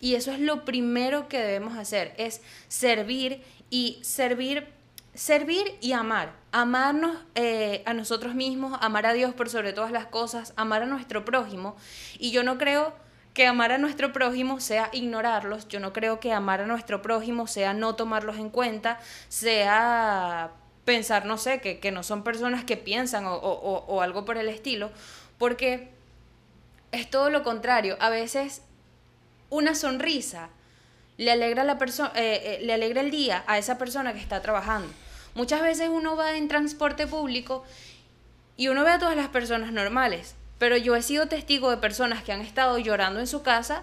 Y eso es lo primero que debemos hacer, es servir y servir, servir y amar. Amarnos eh, a nosotros mismos, amar a Dios por sobre todas las cosas, amar a nuestro prójimo. Y yo no creo que amar a nuestro prójimo sea ignorarlos. Yo no creo que amar a nuestro prójimo sea no tomarlos en cuenta, sea pensar, no sé, que, no son personas que piensan o, algo por el estilo, porque es todo lo contrario. A veces una sonrisa le alegra, la eh, eh, le alegra el día a esa persona que está trabajando. Muchas veces uno va en transporte público y uno ve a todas las personas normales, pero yo he sido testigo de personas que han estado llorando en su casa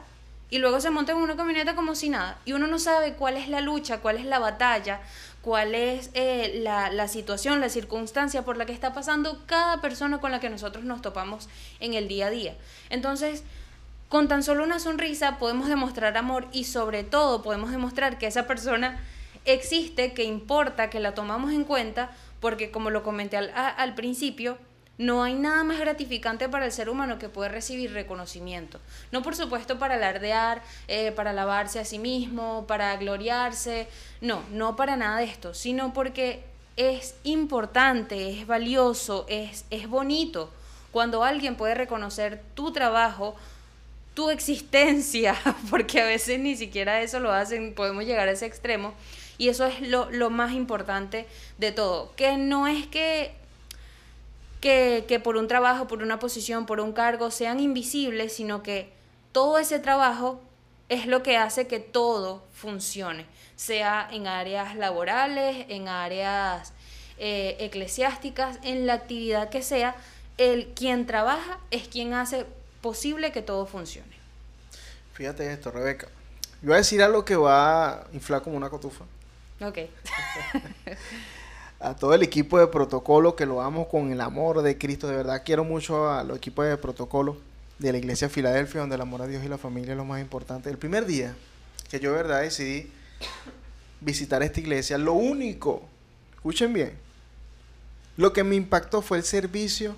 y luego se montan en una camioneta como si nada. Y uno no sabe cuál es la lucha, cuál es la batalla, cuál es eh, la, la, situación, la circunstancia por la que está pasando cada persona con la que nosotros nos topamos en el día a día. Entonces, con tan solo una sonrisa podemos demostrar amor y sobre todo podemos demostrar que esa persona existe, que importa, que la tomamos en cuenta, porque como lo comenté al, al principio, no hay nada más gratificante para el ser humano que poder recibir reconocimiento. No por supuesto para alardear, eh, para alabarse a sí mismo, para gloriarse, no, no para nada de esto, sino porque es importante, es valioso, es, es bonito cuando alguien puede reconocer tu trabajo, tu existencia, porque a veces ni siquiera eso lo hacen, podemos llegar a ese extremo. Y eso es lo, lo más importante de todo, que no es que que, por un trabajo, por una posición, por un cargo sean invisibles, sino que todo ese trabajo es lo que hace que todo funcione, sea en áreas laborales, en áreas eh, eclesiásticas, en la actividad que sea, el quien trabaja es quien hace posible que todo funcione. Fíjate esto, Rebeca. Yo voy a decir algo que va a inflar como una cotufa. Ok. a todo el equipo de protocolo que lo amo con el amor de Cristo. De verdad quiero mucho a los equipos de protocolo de la iglesia de Filadelfia, donde el amor a Dios y la familia es lo más importante. El primer día que yo de verdad decidí visitar esta iglesia, lo único, escuchen bien, lo que me impactó fue el servicio,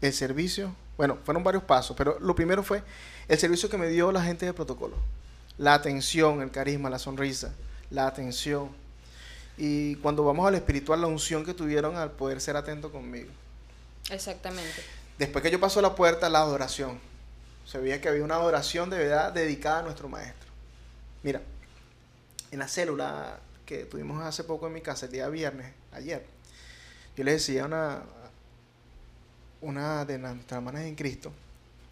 el servicio, bueno, fueron varios pasos, pero lo primero fue el servicio que me dio la gente de protocolo. La atención, el carisma, la sonrisa, la atención, y cuando vamos al espiritual, la unción que tuvieron al poder ser atento conmigo. Exactamente. Después que yo paso la puerta, la adoración. Se veía que había una adoración de verdad dedicada a nuestro maestro. Mira, en la célula que tuvimos hace poco en mi casa, el día viernes, ayer, yo le decía a una, una de nuestras hermanas en Cristo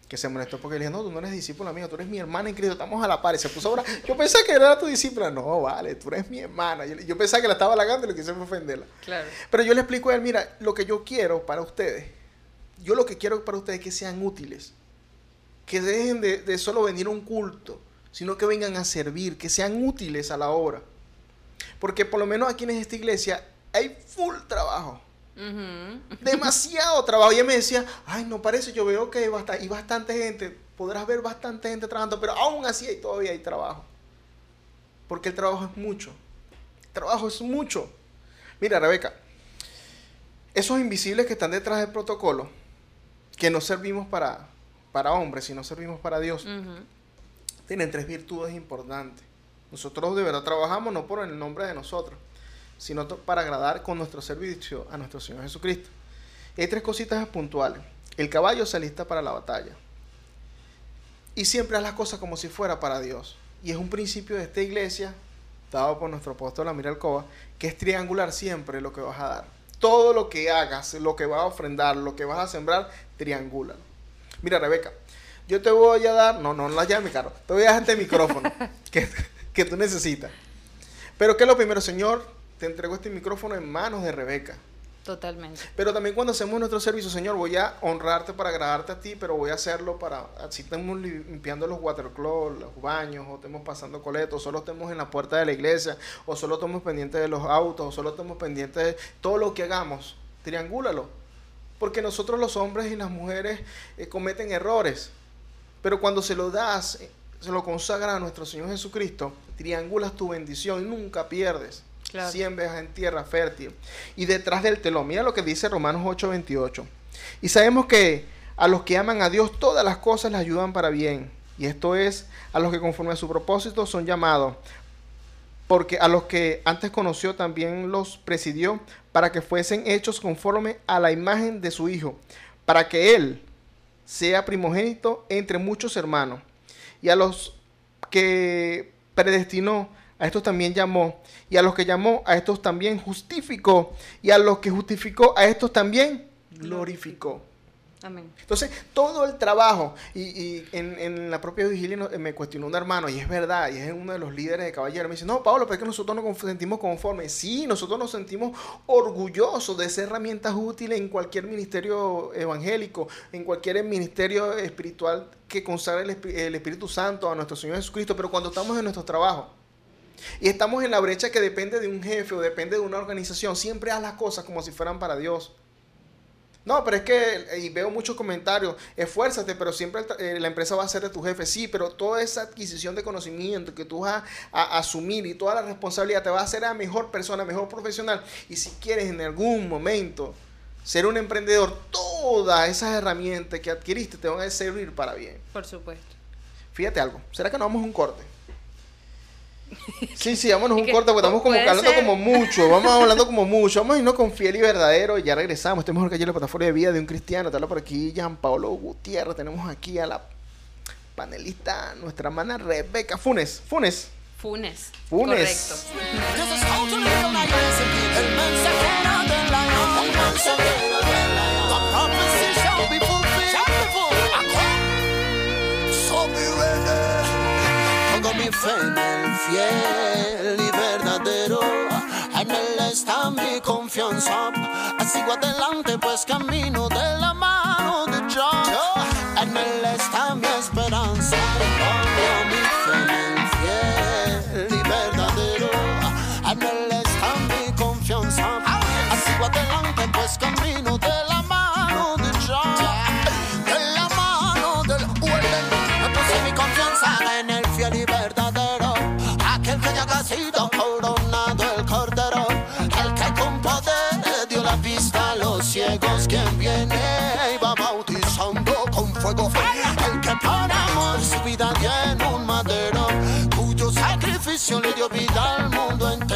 que se molestó porque le dije, no, tú no eres discípula mía, tú eres mi hermana en Cristo, estamos a la par. Y se puso a orar. Yo pensé que era tu discípula. No, vale, tú eres mi hermana. Yo, yo pensaba que la estaba halagando y lo quise fue ofenderla. Claro. Pero yo le explico a él, mira, lo que yo quiero para ustedes, yo lo que quiero para ustedes es que sean útiles, que dejen de, de solo venir a un culto, sino que vengan a servir, que sean útiles a la obra. Porque por lo menos aquí en esta iglesia hay full trabajo. Demasiado trabajo. Y ella me decía, ay, no parece, yo veo que hay bastante, y bastante gente, podrás ver bastante gente trabajando, pero aún así hay, todavía hay trabajo. Porque el trabajo es mucho. El trabajo es mucho. Mira, Rebeca, esos invisibles que están detrás del protocolo, que no servimos para, para hombres, sino servimos para Dios, tienen tres virtudes importantes. Nosotros de verdad trabajamos no por el nombre de nosotros, sino para agradar con nuestro servicio a nuestro Señor Jesucristo. Y hay tres cositas puntuales. El caballo se alista para la batalla. Y siempre haz las cosas como si fuera para Dios. Y es un principio de esta iglesia, dado por nuestro apóstol Amir Alcoba, que es triangular siempre lo que vas a dar. Todo lo que hagas, lo que vas a ofrendar, lo que vas a sembrar, triangúlalo. Mira, Rebeca, yo te voy a dar, no, no, no la llave mi carro, te voy a dar este micrófono que, que tú necesitas. Pero ¿qué es lo primero, Señor? Te entrego este micrófono en manos de Rebeca. Totalmente. Pero también cuando hacemos nuestro servicio, Señor, voy a honrarte para agradarte a ti, pero voy a hacerlo para, si estamos limpiando los watercloaks, los baños, o estemos pasando coletos, o solo estemos en la puerta de la iglesia, o solo estamos pendientes de los autos, o solo estemos pendientes de todo lo que hagamos, triangúlalo. Porque nosotros los hombres y las mujeres eh, cometen errores, pero cuando se lo das, eh, se lo consagras a nuestro Señor Jesucristo, triangulas tu bendición y nunca pierdes. Claro. Siembras en tierra fértil. Y detrás del telón, mira lo que dice Romanos 8:28. Y sabemos que a los que aman a Dios todas las cosas les ayudan para bien. Y esto es a los que conforme a su propósito son llamados. Porque a los que antes conoció también los presidió para que fuesen hechos conforme a la imagen de su Hijo, para que Él sea primogénito entre muchos hermanos. Y a los que predestinó, a estos también llamó. Y a los que llamó, a estos también justificó. Y a los que justificó, a estos también glorificó. Amén. Entonces, todo el trabajo, y, y en, en la propia vigilia no- me cuestionó un hermano, y es verdad, y es uno de los líderes de caballeros, me dice, no, Pablo, pero es que nosotros nos sentimos conformes. Sí, nosotros nos sentimos orgullosos de ser herramientas útiles en cualquier ministerio evangélico, en cualquier ministerio espiritual que consagre el, el Espíritu Santo a nuestro Señor Jesucristo, pero cuando estamos en nuestro trabajo, y estamos en la brecha que depende de un jefe o depende de una organización, siempre haz las cosas como si fueran para Dios. No, pero es que, y veo muchos comentarios, esfuérzate, pero siempre eh, la empresa va a ser de tu jefe. Sí, pero toda esa adquisición de conocimiento que tú vas a, a asumir y toda la responsabilidad te va a hacer a mejor persona, mejor profesional. Y si quieres en algún momento ser un emprendedor, todas esas herramientas que adquiriste te van a servir para bien. Por supuesto. Fíjate algo, ¿será que nos vamos a un corte? Sí, sí, vámonos un corte, porque estamos como hablando ser. como mucho, vamos hablando como mucho, vamos a irnos con fiel y verdadero, y ya regresamos, este es mejor que ayer la plataforma de vida de un cristiano, te habla por aquí Jean Paulo Gutiérrez, tenemos aquí a la panelista, nuestra hermana Rebeca Funes, Funes, Funes. Funes. Correcto. Pongo mi fe en el fiel y verdadero. En él está mi confianza. Sigo adelante, pues camino de la mano sacrificio le dio vida al mundo entero.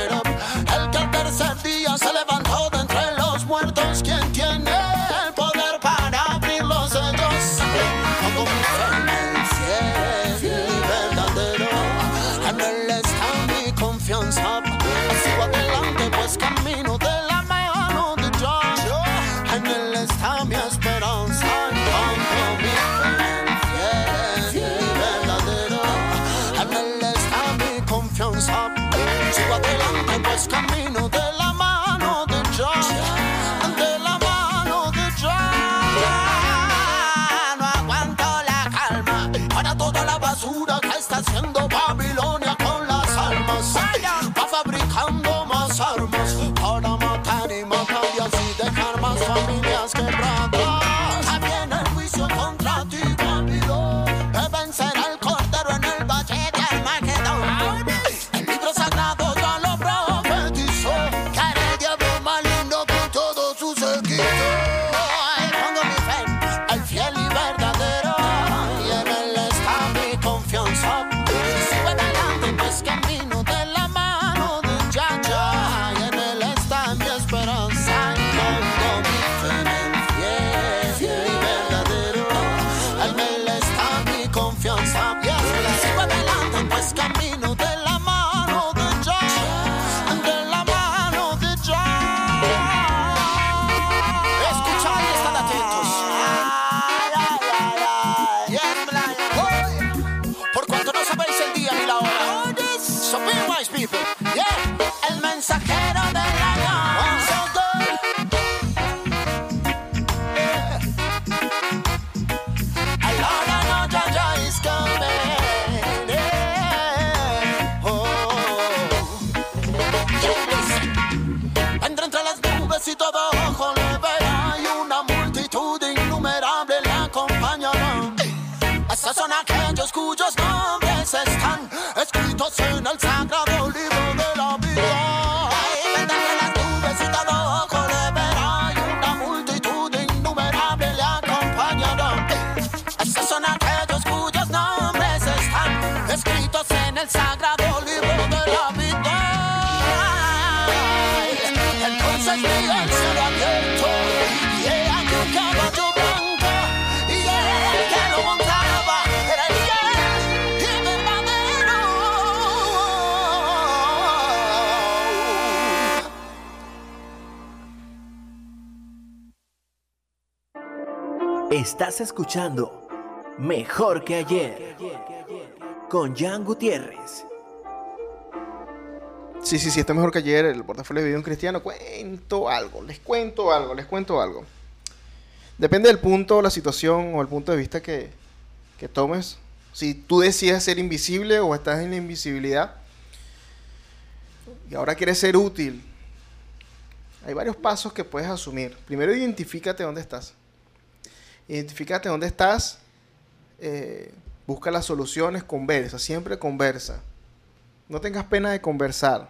Estás escuchando Mejor que ayer con Jan Gutiérrez. Sí, sí, sí, está mejor que ayer el portafolio de en cristiano. Cuento algo, les cuento algo, les cuento algo. Depende del punto, la situación o el punto de vista que, que tomes. Si tú decides ser invisible o estás en la invisibilidad y ahora quieres ser útil, hay varios pasos que puedes asumir. Primero, identifícate dónde estás. Identifícate dónde estás, eh, busca las soluciones, conversa, siempre conversa. No tengas pena de conversar.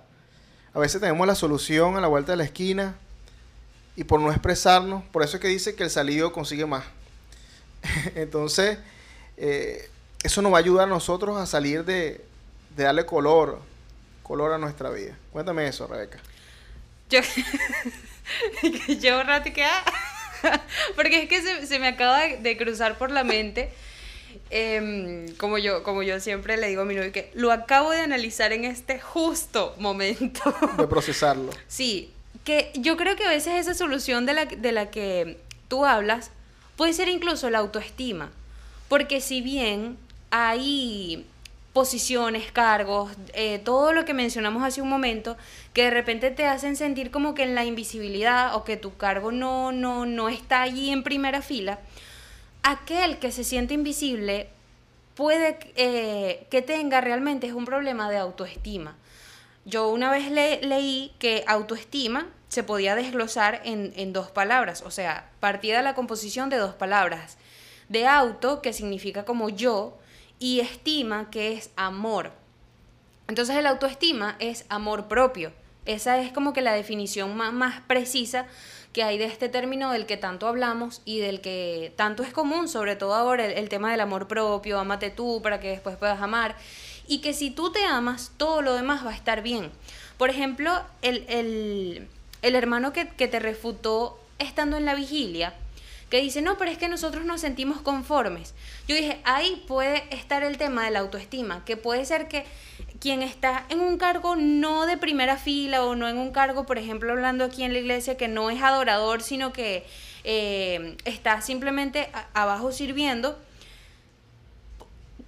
A veces tenemos la solución a la vuelta de la esquina y por no expresarnos, por eso es que dice que el salido consigue más. Entonces, eh, eso nos va a ayudar a nosotros a salir de, de darle color, color a nuestra vida. Cuéntame eso, Rebeca. Yo, llevo rato que... Porque es que se, se me acaba de, de cruzar por la mente, em, como, yo, como yo siempre le digo a mi novio, que lo acabo de analizar en este justo momento. De procesarlo. Sí, que yo creo que a veces esa solución de la, de la que tú hablas puede ser incluso la autoestima. Porque si bien hay posiciones, cargos, eh, todo lo que mencionamos hace un momento, que de repente te hacen sentir como que en la invisibilidad o que tu cargo no, no, no está allí en primera fila, aquel que se siente invisible puede eh, que tenga realmente es un problema de autoestima. Yo una vez le- leí que autoestima se podía desglosar en, en dos palabras, o sea, partía de la composición de dos palabras. De auto, que significa como yo, y estima, que es amor. Entonces el autoestima es amor propio. Esa es como que la definición más, más precisa que hay de este término del que tanto hablamos y del que tanto es común, sobre todo ahora el, tema del amor propio, amate tú para que después puedas amar. Y que si tú te amas, todo lo demás va a estar bien. Por ejemplo, el, el- el hermano que te refutó estando en la vigilia, que dice, no, pero es que nosotros nos sentimos conformes. Yo dije, ahí puede estar el tema de la autoestima, que puede ser que quien está en un cargo no de primera fila o no en un cargo, por ejemplo, hablando aquí en la iglesia, que no es adorador, sino que eh, está simplemente abajo sirviendo,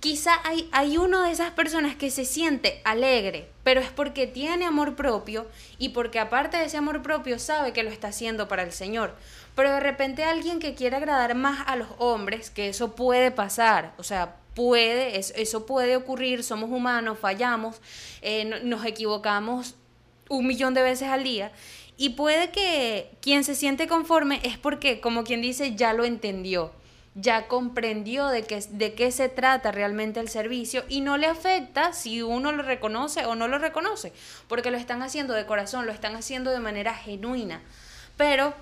quizá hay, hay uno de esas personas que se siente alegre, pero es porque tiene amor propio y porque aparte de ese amor propio sabe que lo está haciendo para el Señor. Pero de repente alguien que quiere agradar más a los hombres, que eso puede pasar, o sea, puede, es- eso puede ocurrir, somos humanos, fallamos, eh, no- nos equivocamos un millón de veces al día. Y puede que quien se siente conforme es porque, como quien dice, ya lo entendió, ya comprendió de de qué se trata realmente el servicio y no le afecta si uno lo reconoce o no lo reconoce, porque lo están haciendo de corazón, lo están haciendo de manera genuina. Pero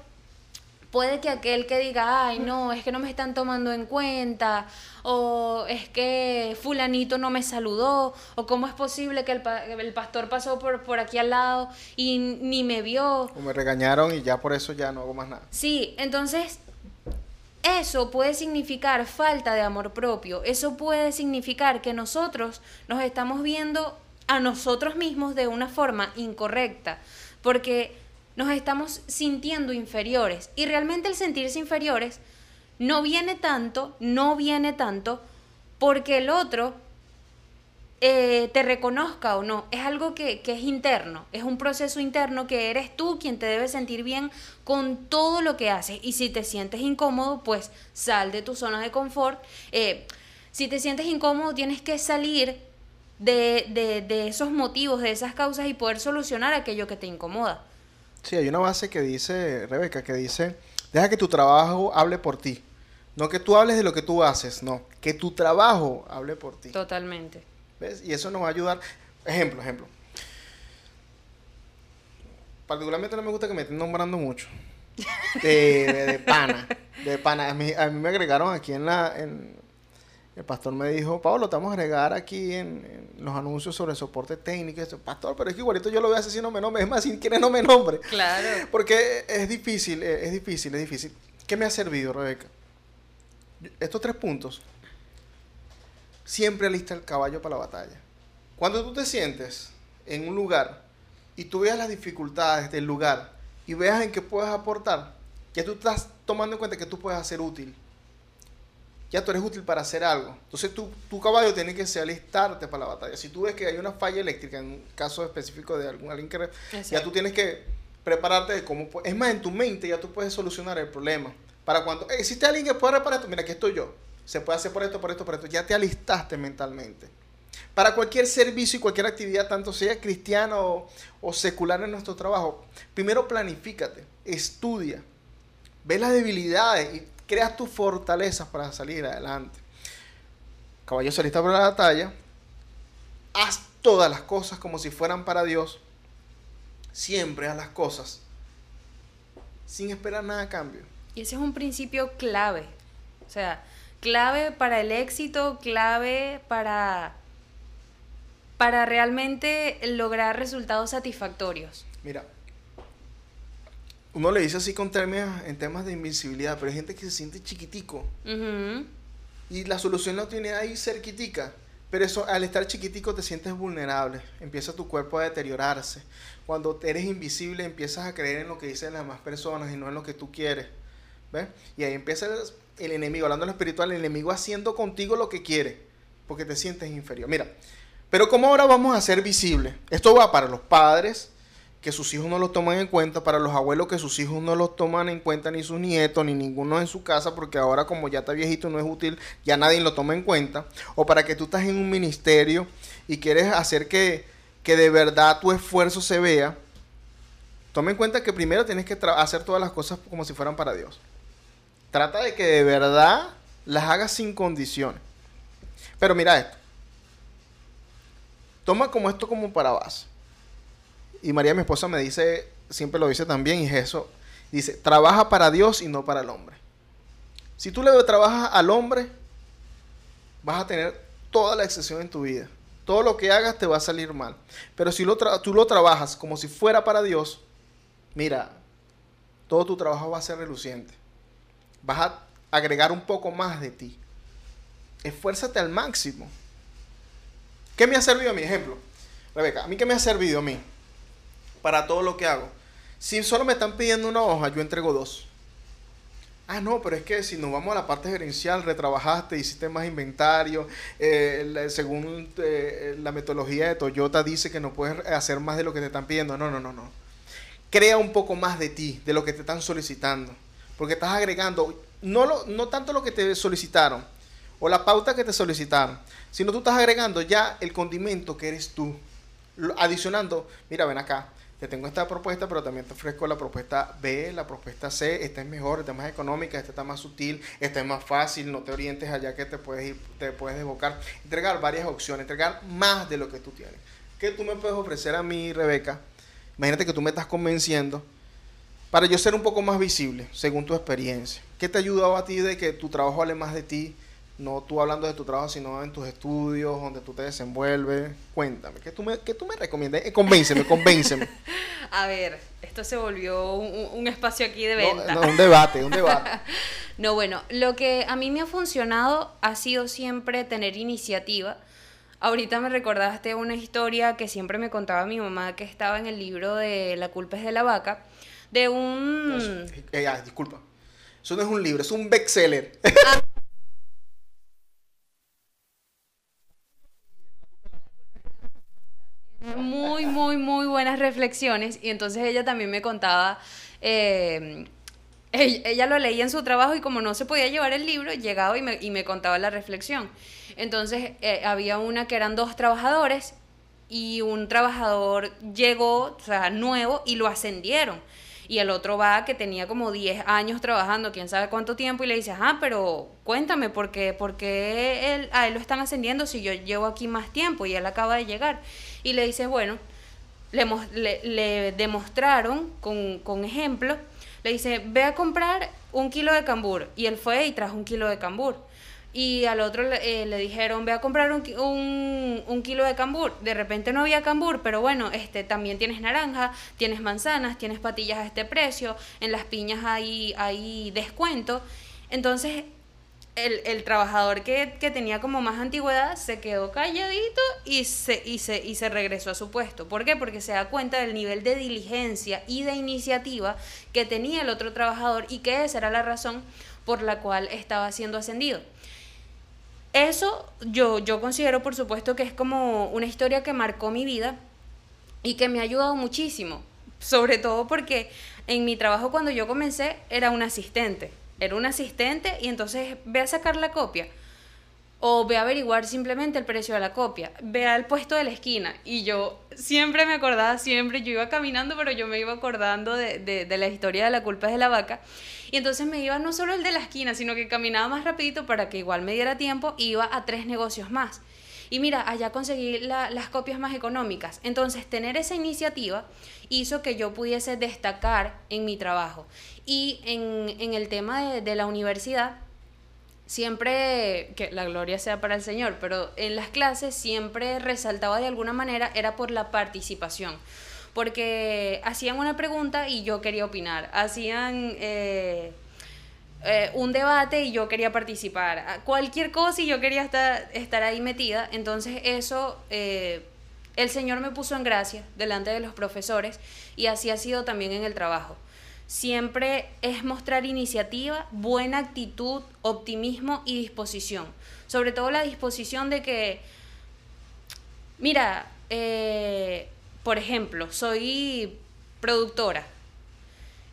puede que aquel que diga, ay, no, es que no me están tomando en cuenta, o es que fulanito no me saludó, o cómo es posible que el, pa- el pastor pasó por, por aquí al lado y ni me vio. O me regañaron y ya por eso ya no hago más nada. Sí, entonces eso puede significar falta de amor propio, eso puede significar que nosotros nos estamos viendo a nosotros mismos de una forma incorrecta, porque nos estamos sintiendo inferiores y realmente el sentirse inferiores no viene tanto, no viene tanto porque el otro eh, te reconozca o no, es algo que, que es interno, es un proceso interno que eres tú quien te debe sentir bien con todo lo que haces. Y si te sientes incómodo, pues sal de tu zona de confort. Eh, si te sientes incómodo, tienes que salir de, de, de esos motivos, de esas causas y poder solucionar aquello que te incomoda. Sí, hay una base que dice, Rebeca, que dice, deja que tu trabajo hable por ti. No que tú hables de lo que tú haces, no, que tu trabajo hable por ti. Totalmente. ¿Ves? Y eso nos va a ayudar. Ejemplo, ejemplo. Particularmente no me gusta que me estén nombrando mucho. De, de- de pana. De pana. A mí, a mí me agregaron aquí en la... en- el pastor me dijo, Pablo, te vamos a agregar aquí en, en los anuncios sobre soporte técnico. y esto". Pastor, pero es que igualito yo lo voy a hacer si no me nombre. Es más, si quiere no me nombre. Claro. Porque es difícil, eh, es difícil, es difícil. ¿Qué me ha servido, Rebeca? Estos tres puntos. Siempre alista el caballo para la batalla. Cuando tú te sientes en un lugar y tú veas las dificultades del lugar y veas en qué puedes aportar, ya tú estás tomando en cuenta que tú puedes ser útil. Ya tú eres útil para hacer algo. Entonces tu, tu caballo tiene que ser alistarte para la batalla. Si tú ves que hay una falla eléctrica, en un caso específico de algún alguien que... Ya tú tienes que prepararte de cómo... Es más, en tu mente ya tú puedes solucionar el problema. Para cuando "Eh, existe alguien que pueda reparar esto, mira, aquí estoy yo. Se puede hacer por esto, por esto, por esto. Ya te alistaste mentalmente. Para cualquier servicio y cualquier actividad, tanto sea cristiana o, o secular en nuestro trabajo, primero planifícate, estudia, ve las debilidades y creas tus fortalezas para salir adelante. Caballo se alista para la batalla, haz todas las cosas como si fueran para Dios, siempre haz las cosas sin esperar nada a cambio. Y ese es un principio clave. O sea, clave para el éxito, clave para, para realmente lograr resultados satisfactorios. Mira, uno le dice así con términos en temas de invisibilidad, pero hay gente que se siente chiquitico y la solución la tiene ahí cerquitica. Pero eso, al estar chiquitico te sientes vulnerable, empieza tu cuerpo a deteriorarse. Cuando eres invisible empiezas a creer en lo que dicen las demás personas y no en lo que tú quieres. ¿Ves? Y ahí empieza el, el enemigo, hablando de lo espiritual, el enemigo haciendo contigo lo que quiere, porque te sientes inferior. Mira, pero ¿cómo ahora vamos a ser visibles? Esto va para los padres, que sus hijos no los toman en cuenta, para los abuelos que sus hijos no los toman en cuenta, ni sus nietos, ni ninguno en su casa, porque ahora como ya está viejito no es útil, ya nadie lo toma en cuenta, o para que tú estás en un ministerio y quieres hacer que, que de verdad tu esfuerzo se vea, toma en cuenta que primero tienes que hacer todas las cosas como si fueran para Dios. Trata de que de verdad las hagas sin condiciones. Pero mira esto. Toma como esto como para base. Y María, mi esposa, me dice, siempre lo dice también, y es eso. Dice, trabaja para Dios y no para el hombre. Si tú le trabajas al hombre, vas a tener toda la excesión en tu vida. Todo lo que hagas te va a salir mal. Pero si tú lo trabajas como si fuera para Dios, mira, todo tu trabajo va a ser reluciente. Vas a agregar un poco más de ti. Esfuérzate al máximo. ¿Qué me ha servido a mí? Ejemplo, Rebeca, ¿a mí qué me ha servido a mí? Para todo lo que hago. Si solo me están pidiendo una hoja, yo entrego dos. Ah, no, pero es que si nos vamos a la parte gerencial, retrabajaste, hiciste más inventario, eh, según eh, la metodología de Toyota dice que no puedes hacer más de lo que te están pidiendo. No, no, no, no. Crea un poco más de ti, de lo que te están solicitando. Porque estás agregando, no, lo, no tanto lo que te solicitaron, o la pauta que te solicitaron, sino tú estás agregando ya el condimento que eres tú, adicionando, mira, ven acá, te tengo esta propuesta, pero también te ofrezco la propuesta B, la propuesta C, esta es mejor, esta es más económica, esta está más sutil, esta es más fácil, no te orientes allá que te puedes ir, te puedes desbocar, entregar varias opciones, entregar más de lo que tú tienes. ¿Qué tú me puedes ofrecer a mí, Rebeca? Imagínate que tú me estás convenciendo para yo ser un poco más visible, según tu experiencia. ¿Qué te ha ayudado a ti de que tu trabajo hable más de ti? No tú hablando de tu trabajo, sino en tus estudios, donde tú te desenvuelves. Cuéntame, ¿qué tú me, qué tú me recomiendas? Eh, convénceme, convénceme. A ver, esto se volvió un, un- espacio aquí de venta. no, un debate, un debate. No, bueno, lo que a mí me ha funcionado ha sido siempre tener iniciativa. Ahorita me recordaste una historia que siempre me contaba mi mamá que estaba en el libro de La culpa es de la vaca, de un... Eh, ah, disculpa. Eso no es un libro, es un bestseller. Muy, muy, muy buenas reflexiones. Y entonces ella también me contaba, eh, ella, lo leía en su trabajo y como no se podía llevar el libro, llegaba y me, y me contaba la reflexión. Entonces eh, había una que eran dos trabajadores y un trabajador llegó, o sea, nuevo y lo ascendieron. Y el otro va que tenía como 10 años trabajando, quién sabe cuánto tiempo, y le dice, ah, pero cuéntame, ¿por qué, por qué él, a él lo están ascendiendo si yo llevo aquí más tiempo y él acaba de llegar? Y le dice, bueno, le, le- le demostraron con, con le dice, ve a comprar un kilo de cambur. Y él fue y trajo un kilo de cambur. Y al otro le, eh, dijeron, ve a comprar un, un, un kilo de cambur. De repente no había cambur, pero bueno, este, también tienes naranja, tienes manzanas, tienes patillas a este precio, en las piñas hay, hay descuento. Entonces, el, trabajador que, que tenía como más antigüedad se quedó calladito y se, y, se, y se regresó a su puesto. ¿Por qué? Porque se da cuenta del nivel de diligencia y de iniciativa que tenía el otro trabajador y que esa era la razón por la cual estaba siendo ascendido. Eso yo, yo considero, por supuesto, que es como una historia que marcó mi vida y que me ha ayudado muchísimo. Sobre todo porque en mi trabajo cuando yo comencé era un asistente. Era un asistente y entonces ve a sacar la copia. O ve a averiguar simplemente el precio de la copia. Ve al puesto de la esquina. Y yo siempre me acordaba, siempre, yo iba caminando, pero yo me iba acordando de, de- de la historia de la culpa de la vaca. Y entonces me iba no solo el de la esquina, sino que caminaba más rapidito para que igual me diera tiempo iba a tres negocios más. Y mira, allá conseguí la- las copias más económicas. Entonces, tener esa iniciativa hizo que yo pudiese destacar en mi trabajo. Y en, en el tema de, de la universidad, siempre, que la gloria sea para el Señor, pero en las clases siempre resaltaba de alguna manera, era por la participación. Porque hacían una pregunta y yo quería opinar. Hacían... eh, eh, un debate y yo quería participar, a cualquier cosa y yo quería estar, estar ahí metida, entonces eso eh, el Señor me puso en gracia delante de los profesores y así ha sido también en el trabajo. Siempre es mostrar iniciativa, buena actitud, optimismo y disposición. Sobre todo la disposición de que, mira, eh, por ejemplo, soy productora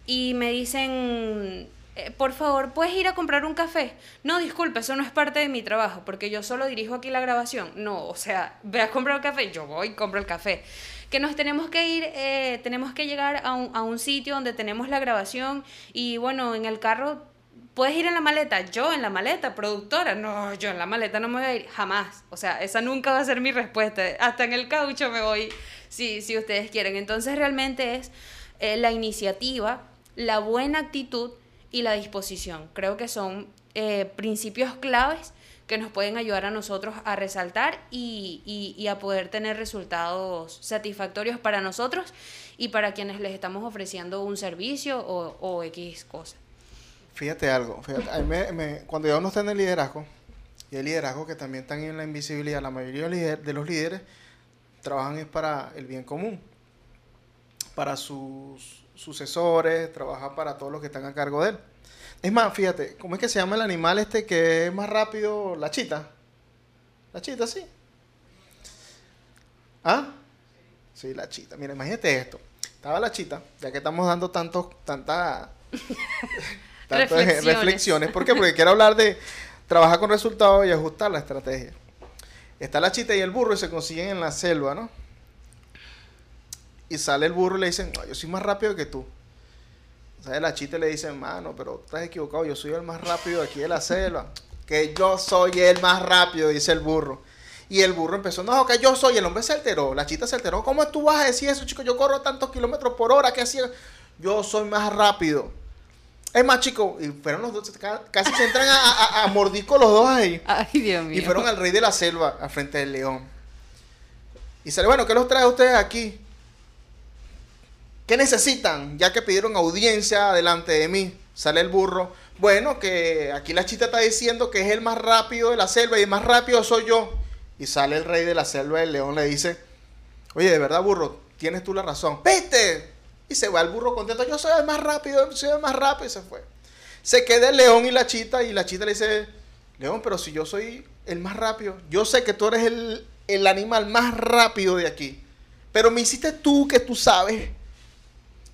y me dicen, eh, por favor, ¿puedes ir a comprar un café? No, disculpe, eso no es parte de mi trabajo, porque yo solo dirijo aquí la grabación. No, o sea, ve a comprar un café, yo voy y compro el café. Que nos tenemos que ir, eh, tenemos que llegar a un, a un sitio donde tenemos la grabación y bueno, en el carro, ¿puedes ir en la maleta? Yo en la maleta, productora. No, yo en la maleta no me voy a ir, jamás. O sea, esa nunca va a ser mi respuesta. Hasta en el caucho me voy, si, si ustedes quieren. Entonces realmente es eh, la iniciativa, la buena actitud y la disposición. Creo que son eh, principios claves que nos pueden ayudar a nosotros a resaltar y, y- a poder tener resultados satisfactorios para nosotros y para quienes les estamos ofreciendo un servicio o, o X cosa. Fíjate algo, fíjate, me- cuando ya uno está en el liderazgo, y el liderazgo que también están en la invisibilidad, la mayoría de los líderes trabajan es para el bien común, para sus sucesores, trabaja para todos los que están a cargo de él. Es más, fíjate, ¿cómo es que se llama el animal este que es más rápido? La chita. La chita, sí. ¿Ah? Sí, la chita. Mira, imagínate esto. Estaba la chita, ya que estamos dando tantos, tanta, tantas Reflexiones. reflexiones. ¿Por qué? Porque quiero hablar de, trabajar con resultados y ajustar la estrategia. Está la chita y el burro y se consiguen en la selva, ¿no? Y sale el burro y le dicen, no, yo soy más rápido que tú. ¿Sabes? La chita le dice, mano, pero estás equivocado, yo soy el más rápido aquí de la selva. Que yo soy el más rápido, dice el burro. Y el burro empezó, no, que yo soy, el hombre se alteró, la chita se alteró. ¿Cómo tú vas a decir eso, chico? Yo corro tantos kilómetros por hora, ¿qué hacía? Yo soy más rápido. Es más, chico, y fueron los dos, ca- casi se entran a, a, a mordisco los dos ahí. Ay, Dios mío. Y fueron al rey de la selva, al frente del león. Y sale, bueno, ¿qué los trae ustedes aquí? ¿Qué necesitan? Ya que pidieron audiencia delante de mí. Sale el burro. Bueno, que aquí la chita está diciendo que es el más rápido de la selva y el más rápido soy yo. Y sale el rey de la selva, el león le dice, oye, de verdad, burro, tienes tú la razón. ¡Viste! Y se va el burro contento, yo soy el más rápido, soy el más rápido, y se fue. Se queda el león y la chita, y la chita le dice, León, pero si yo soy el más rápido, yo sé que tú eres el, el animal más rápido de aquí. Pero me hiciste tú que tú sabes,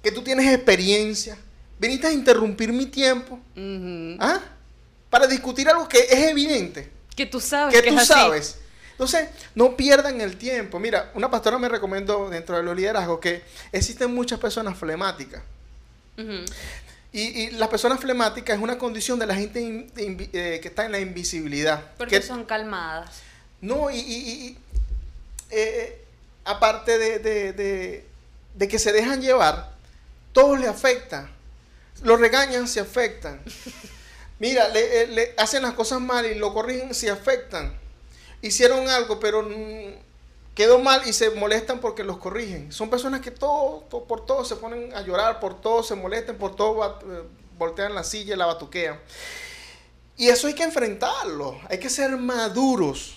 que tú tienes experiencia. Viniste a interrumpir mi tiempo. ¿Ah? Para discutir algo que es evidente, Que tú sabes que que tú es así. sabes. Entonces, no pierdan el tiempo. Mira, una pastora me recomendó dentro de los liderazgos que existen muchas personas flemáticas. Y, y las personas flemáticas es una condición de la gente in- eh, que está en la invisibilidad. Porque que, son calmadas. No, y, y- y- y, eh, aparte de, de- de- de que se dejan llevar, todo le afecta. Lo regañan, se afectan. Mira, le, eh, le hacen las cosas mal y lo corrigen, se afectan. Hicieron algo, pero mm, quedó mal y se molestan porque los corrigen. Son personas que todo, por todo se ponen a llorar, por todo se molestan, por todo eh, voltean la silla la batuquean. Y eso hay que enfrentarlo, hay que ser maduros.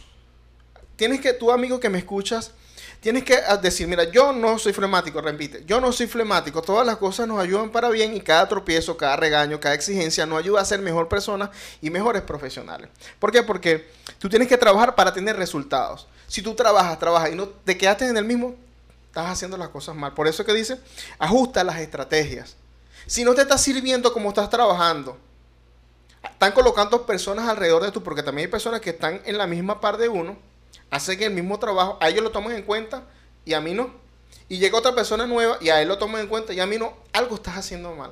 Tienes que, tú amigo que me escuchas, tienes que ah, decir, mira, yo no soy flemático, repite, yo no soy flemático, todas las cosas nos ayudan para bien y cada tropiezo, cada regaño, cada exigencia nos ayuda a ser mejor personas y mejores profesionales. ¿Por qué? Porque tú tienes que trabajar para tener resultados. Si tú trabajas, trabajas y no te quedaste en el mismo, estás haciendo las cosas mal. Por eso es que dice, ajusta las estrategias. Si no te está sirviendo como estás trabajando, están colocando personas alrededor de tú, porque también hay personas que están en la misma par de uno, hacen el mismo trabajo, a ellos lo toman en cuenta y a mí no. Y llega otra persona nueva y a él lo toman en cuenta y a mí no. Algo estás haciendo mal.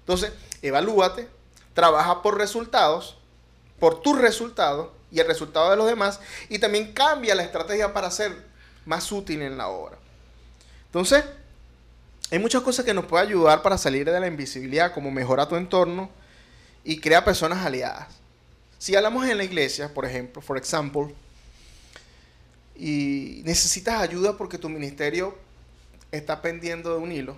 Entonces, evalúate, trabaja por resultados, por tus resultados y el resultado de los demás, y también cambia la estrategia para ser más útil en la obra. Entonces, hay muchas cosas que nos pueden ayudar para salir de la invisibilidad, como mejora tu entorno y crea personas aliadas. Si hablamos en la iglesia, por ejemplo, for example, y necesitas ayuda porque tu ministerio está pendiendo de un hilo,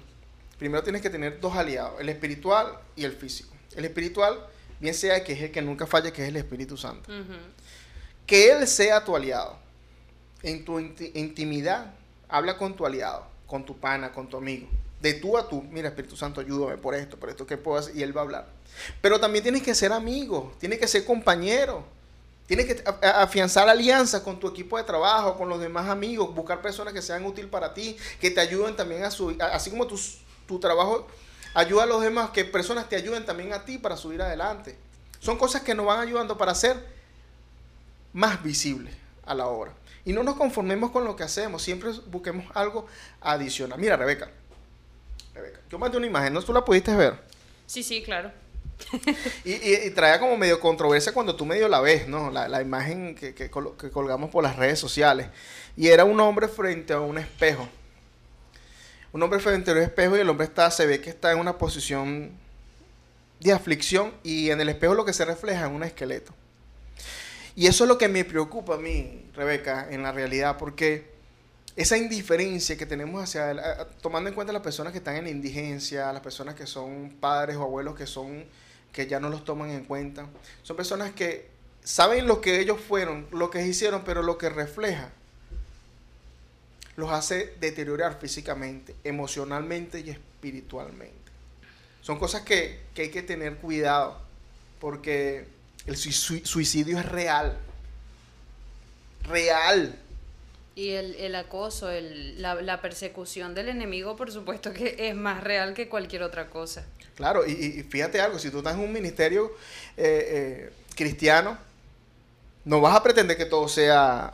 primero tienes que tener dos aliados, el espiritual y el físico. El espiritual, bien sea que es el que nunca falla, que es el Espíritu Santo. Que Él sea tu aliado. En tu inti- intimidad, habla con tu aliado, con tu pana, con tu amigo. De tú a tú, mira Espíritu Santo, ayúdame por esto, por esto que puedo hacer, y Él va a hablar. Pero también tienes que ser amigo, tienes que ser compañero. Tienes que afianzar alianzas con tu equipo de trabajo, con los demás amigos, buscar personas que sean útiles para ti, que te ayuden también a subir, así como tu, tu trabajo ayuda a los demás, que personas te ayuden también a ti para subir adelante. Son cosas que nos van ayudando para ser más visibles a la obra. Y no nos conformemos con lo que hacemos, siempre busquemos algo adicional. Mira, Rebeca, Rebeca, yo mandé una imagen, ¿no tú la pudiste ver? Sí, sí, claro. Y, y, traía como medio controversia cuando tú medio la ves, ¿no? La, imagen que, que col- que colgamos por las redes sociales. Y era un hombre frente a un espejo. Un hombre frente a un espejo y el hombre está, se ve que está en una posición de aflicción y en el espejo lo que se refleja es un esqueleto. Y eso es lo que me preocupa a mí, Rebeca, en la realidad, porque esa indiferencia que tenemos hacia el- tomando en cuenta las personas que están en indigencia, las personas que son padres o abuelos que son que ya no los toman en cuenta, son personas que saben lo que ellos fueron, lo que hicieron, pero lo que refleja los hace deteriorar físicamente, emocionalmente y espiritualmente. Son cosas que, que hay que tener cuidado, porque el sui- suicidio es real. Real. Y el, el acoso, el, la, la persecución del enemigo, por supuesto que es más real que cualquier otra cosa. Claro, y, y- fíjate algo, si tú estás en un ministerio eh, eh, cristiano, no vas a pretender que todo sea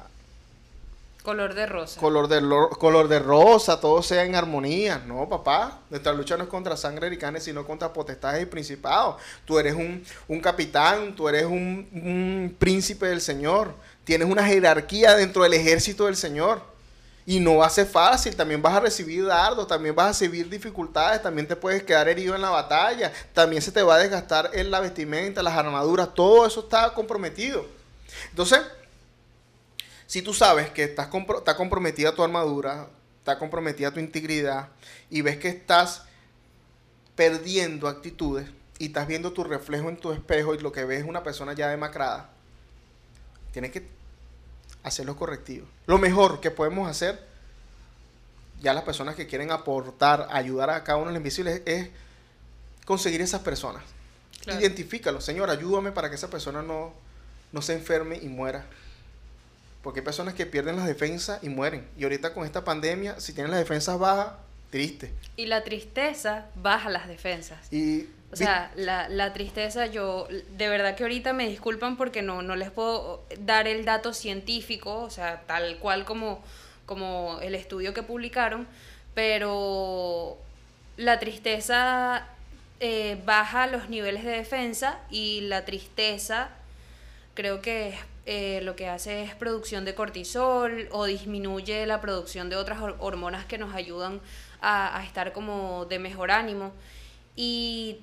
Color de rosa. color de, lo- color de rosa, todo sea en armonía. No, papá. Nuestra lucha no es contra sangre y carne, sino contra potestades y principados. Tú eres un, un capitán, tú eres un, un príncipe del Señor. Tienes una jerarquía dentro del ejército del Señor. Y no va a ser fácil, también vas a recibir dardos, también vas a recibir dificultades, también te puedes quedar herido en la batalla, también se te va a desgastar en la vestimenta, las armaduras, todo eso está comprometido. Entonces, si tú sabes que estás compro- está comprometida tu armadura, está comprometida tu integridad y ves que estás perdiendo actitudes y estás viendo tu reflejo en tu espejo y lo que ves es una persona ya demacrada, tienes que hacer los correctivos. Lo mejor que podemos hacer, ya las personas que quieren aportar, ayudar a cada uno de los invisibles, es conseguir esas personas. Claro. Identifícalo, Señor, ayúdame para que esa persona no, no se enferme y muera. Porque hay personas que pierden las defensas y mueren. Y ahorita con esta pandemia, si tienen las defensas bajas, triste. Y la tristeza baja las defensas. Y O sea, la, la tristeza, yo, de verdad que ahorita me disculpan porque no, no les puedo dar el dato científico, o sea, tal cual como, como el estudio que publicaron, pero la tristeza eh, baja los niveles de defensa y la tristeza creo que eh, lo que hace es producción de cortisol o disminuye la producción de otras hor- hormonas que nos ayudan a, a estar como de mejor ánimo. Y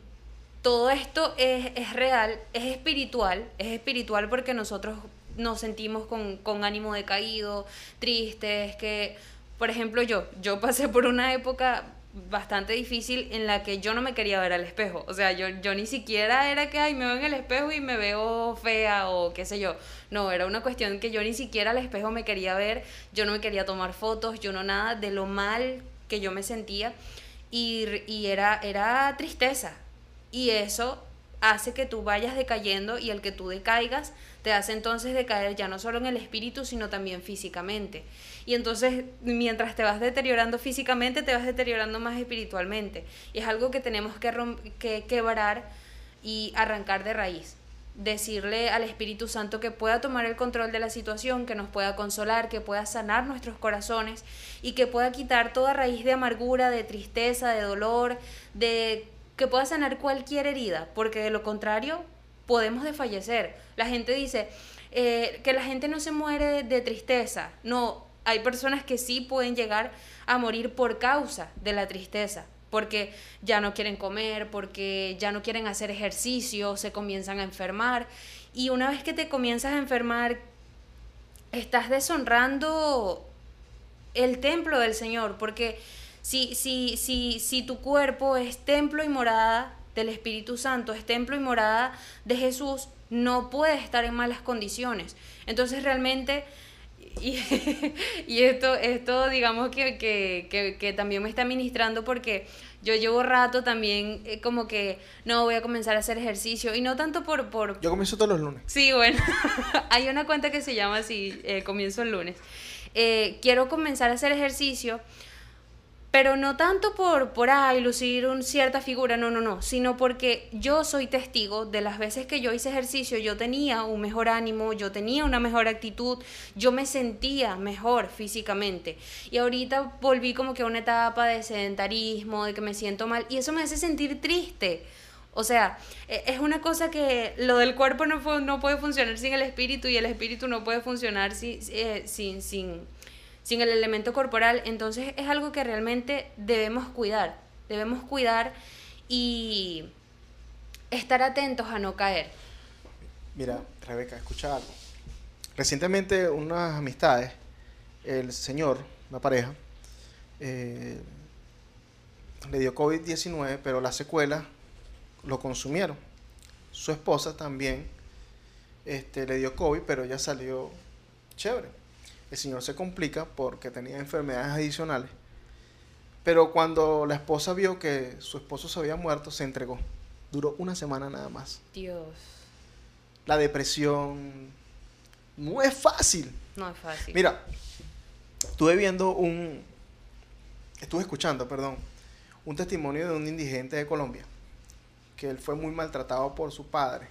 todo esto es, es real, es espiritual, es espiritual porque nosotros nos sentimos con, con ánimo decaído, tristes, que, por ejemplo, yo, yo pasé por una época bastante difícil en la que yo no me quería ver al espejo. O sea, yo, yo ni siquiera era que, ay, me veo en el espejo y me veo fea o qué sé yo. No, era una cuestión que yo ni siquiera al espejo me quería ver, yo no me quería tomar fotos, yo no nada de lo mal que yo me sentía. Y, y era, era tristeza. Y eso hace que tú vayas decayendo y el que tú decaigas te hace entonces decaer ya no solo en el espíritu, sino también físicamente. Y entonces, mientras te vas deteriorando físicamente, te vas deteriorando más espiritualmente. Y es algo que tenemos que, que quebrar y arrancar de raíz. Decirle al Espíritu Santo que pueda tomar el control de la situación, que nos pueda consolar, que pueda sanar nuestros corazones y que pueda quitar toda raíz de amargura, de tristeza, de dolor, de que pueda sanar cualquier herida, porque de lo contrario podemos desfallecer. La gente dice eh, que la gente no se muere de, de tristeza. No, hay personas que sí pueden llegar a morir por causa de la tristeza, porque ya no quieren comer, porque ya no quieren hacer ejercicio, se comienzan a enfermar. Y una vez que te comienzas a enfermar, estás deshonrando el templo del Señor, porque si, si, si, si tu cuerpo es templo y morada del Espíritu Santo, es templo y morada de Jesús, no puede estar en malas condiciones. Entonces realmente, y, y esto, esto digamos que, que, que, que también me está ministrando porque yo llevo rato también eh, como que no voy a comenzar a hacer ejercicio y no tanto por, por, yo comienzo todos los lunes. Sí, bueno, hay una cuenta que se llama así, eh, comienzo el lunes. Eh, quiero comenzar a hacer ejercicio, pero no tanto por, por ay, lucir una cierta figura, no, no, no, sino porque yo soy testigo de las veces que yo hice ejercicio, yo tenía un mejor ánimo, yo tenía una mejor actitud, yo me sentía mejor físicamente. Y ahorita volví como que a una etapa de sedentarismo, de que me siento mal, y eso me hace sentir triste. O sea, e- es una cosa que lo del cuerpo no, no puede funcionar sin el espíritu y el espíritu no puede funcionar eh, sin, sin, sin el elemento corporal. Entonces es algo que realmente debemos cuidar. Debemos cuidar y estar atentos a no caer. Mira, Rebeca, escucha algo. Recientemente, unas amistades, el señor, una pareja, eh, le dio COVID-19, pero las secuelas lo consumieron. Su esposa también este, le dio COVID, pero ella salió chévere. El señor se complica porque tenía enfermedades adicionales. Pero cuando la esposa vio que su esposo se había muerto, se entregó. Duró una semana nada más Dios, la depresión. No es fácil. no es fácil. Mira, estuve viendo un. Estuve escuchando, perdón, un testimonio de un indigente de Colombia. Que él fue muy maltratado por su padre.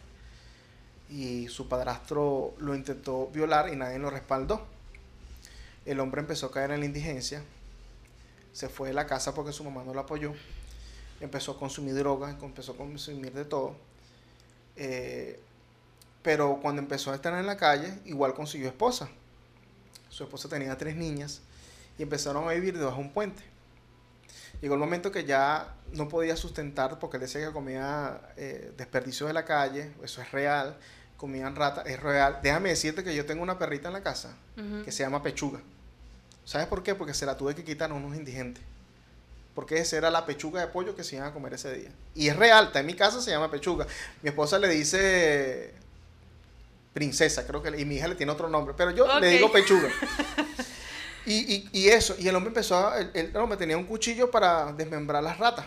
y su padrastro lo intentó violar y nadie lo respaldó. El hombre empezó a caer en la indigencia, se fue de la casa porque su mamá no lo apoyó, empezó a consumir drogas, empezó a consumir de todo. Eh, pero cuando empezó a estar en la calle, igual consiguió esposa. Su esposa tenía tres niñas y empezaron a vivir debajo de un puente. Llegó el momento que ya no podía sustentar porque él decía que comía eh, desperdicios de la calle, eso es real, comían ratas, es real. Déjame decirte que yo tengo una perrita en la casa que se llama Pechuga. ¿Sabes por qué? Porque se la tuve que quitar a unos indigentes. Porque esa era la pechuga de pollo que se iban a comer ese día. Y es real, está en mi casa, se llama pechuga. Mi esposa le dice princesa, creo que, y mi hija le tiene otro nombre, pero yo le digo pechuga. Y, y- y eso, y el hombre empezó a, el, el hombre tenía un cuchillo para desmembrar las ratas.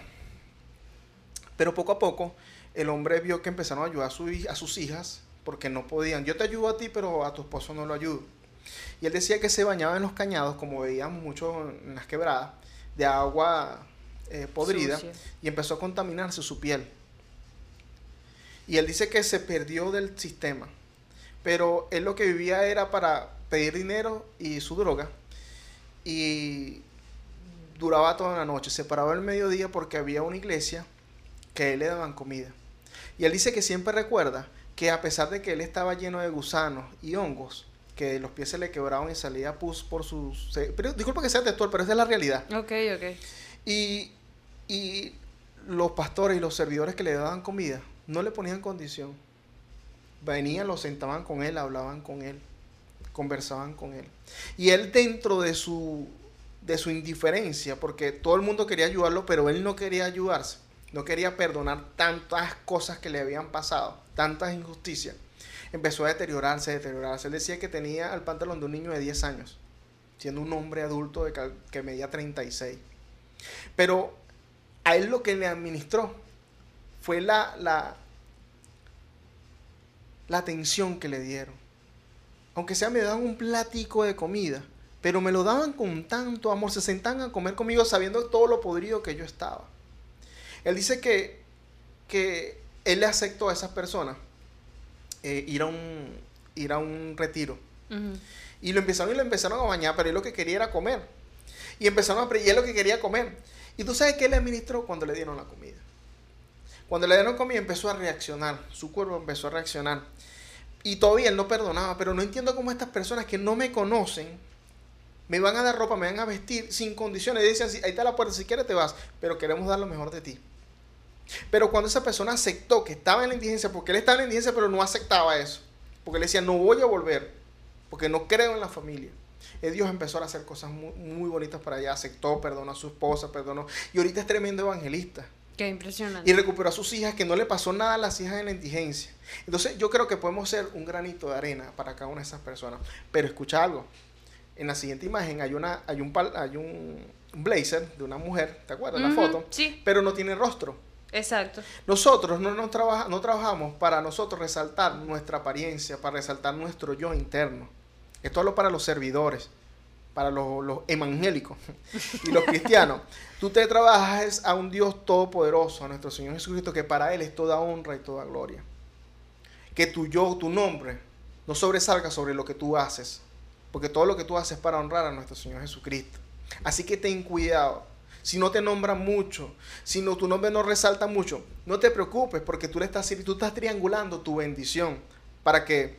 Pero poco a poco, el hombre vio que empezaron a ayudar a, su a sus hijas porque no podían. Yo te ayudo a ti, pero a tu esposo no lo ayudo. Y él decía que se bañaba en los cañados, como veíamos mucho en las quebradas, de agua eh, podrida, Sucia. y empezó a contaminarse su piel. Y él dice que se perdió del sistema. Pero él lo que vivía era para pedir dinero y su droga. Y duraba toda la noche. Se paraba el mediodía porque había una iglesia que él le daban comida. Y él dice que siempre recuerda que a pesar de que él estaba lleno de gusanos y hongos, que los pies se le quebraban y salía pus por sus... Pero, disculpa que sea textual, pero esa es la realidad. Ok, ok. Y, y los pastores y los servidores que le daban comida no le ponían condición. Venían, lo sentaban con él, hablaban con él, conversaban con él. Y él dentro de su, de su indiferencia, porque todo el mundo quería ayudarlo, pero él no quería ayudarse. No quería perdonar tantas cosas que le habían pasado, tantas injusticias. Empezó a deteriorarse, deteriorarse. Él decía que tenía el pantalón de un niño de 10 años, siendo un hombre adulto de que medía 36. Pero a él lo que le administró fue la, la, la atención que le dieron. Aunque sea me daban un platico de comida, pero me lo daban con tanto amor, se sentaban a comer conmigo sabiendo todo lo podrido que yo estaba. Él dice que, que él le aceptó a esas personas eh, ir, a un, ir a un retiro. Ujú. Y lo empezaron y lo empezaron a bañar, pero él lo que quería era comer. Y empezaron a y él lo que quería comer. Y tú sabes qué le administró cuando le dieron la comida. Cuando le dieron comida empezó a reaccionar, su cuerpo empezó a reaccionar. Y todavía él no perdonaba, pero no entiendo cómo estas personas que no me conocen me van a dar ropa, me van a vestir sin condiciones. Y dicen, "Sí, ahí está la puerta, si quieres te vas, pero queremos dar lo mejor de ti. Pero cuando esa persona aceptó que estaba en la indigencia, porque él estaba en la indigencia, pero no aceptaba eso, porque le decía, no voy a volver, porque no creo en la familia. Eh, Dios empezó a hacer cosas muy, muy bonitas para allá, aceptó, perdonó a su esposa, perdonó. Y ahorita es tremendo evangelista. Qué impresionante. Y recuperó a sus hijas, que no le pasó nada a las hijas en la indigencia. Entonces yo creo que podemos ser un granito de arena para cada una de esas personas. Pero escucha algo. En la siguiente imagen hay, una, hay, un, hay un, blazer de una mujer, ¿te acuerdas? La Ujú, foto. Sí, Pero no tiene rostro. Exacto. Nosotros no, trabaja, no trabajamos para nosotros resaltar nuestra apariencia, para resaltar nuestro yo interno. Esto hablo para los servidores, para los, los evangélicos y los cristianos. Tú te trabajas a un Dios todopoderoso, a nuestro Señor Jesucristo, que para Él es toda honra y toda gloria. Que tu yo, tu nombre, no sobresalga sobre lo que tú haces, porque todo lo que tú haces es para honrar a nuestro Señor Jesucristo. Así que ten cuidado. Si no te nombran mucho, si no, tu nombre no resalta mucho, no te preocupes porque tú, le estás, tú estás triangulando tu bendición para que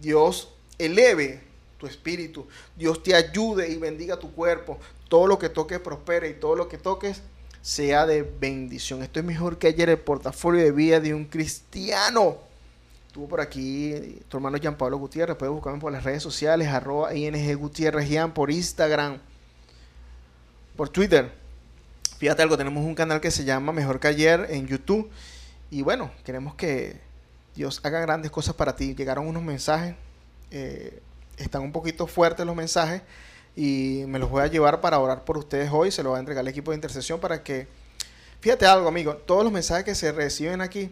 Dios eleve tu espíritu, Dios te ayude y bendiga tu cuerpo, todo lo que toques prospere y todo lo que toques sea de bendición. Esto es mejor que ayer el portafolio de vida de un cristiano. Estuvo por aquí tu hermano Jean Pablo Gutiérrez, puedes buscarme por las redes sociales, arroba ING Gutiérrez por Instagram, por Twitter. Fíjate algo, tenemos un canal que se llama Mejor que ayer en YouTube. Y bueno, queremos que Dios haga grandes cosas para ti. Llegaron unos mensajes, eh, están un poquito fuertes los mensajes y me los voy a llevar para orar por ustedes hoy. Se los voy a entregar al equipo de intercesión para que... Fíjate algo, amigo, todos los mensajes que se reciben aquí,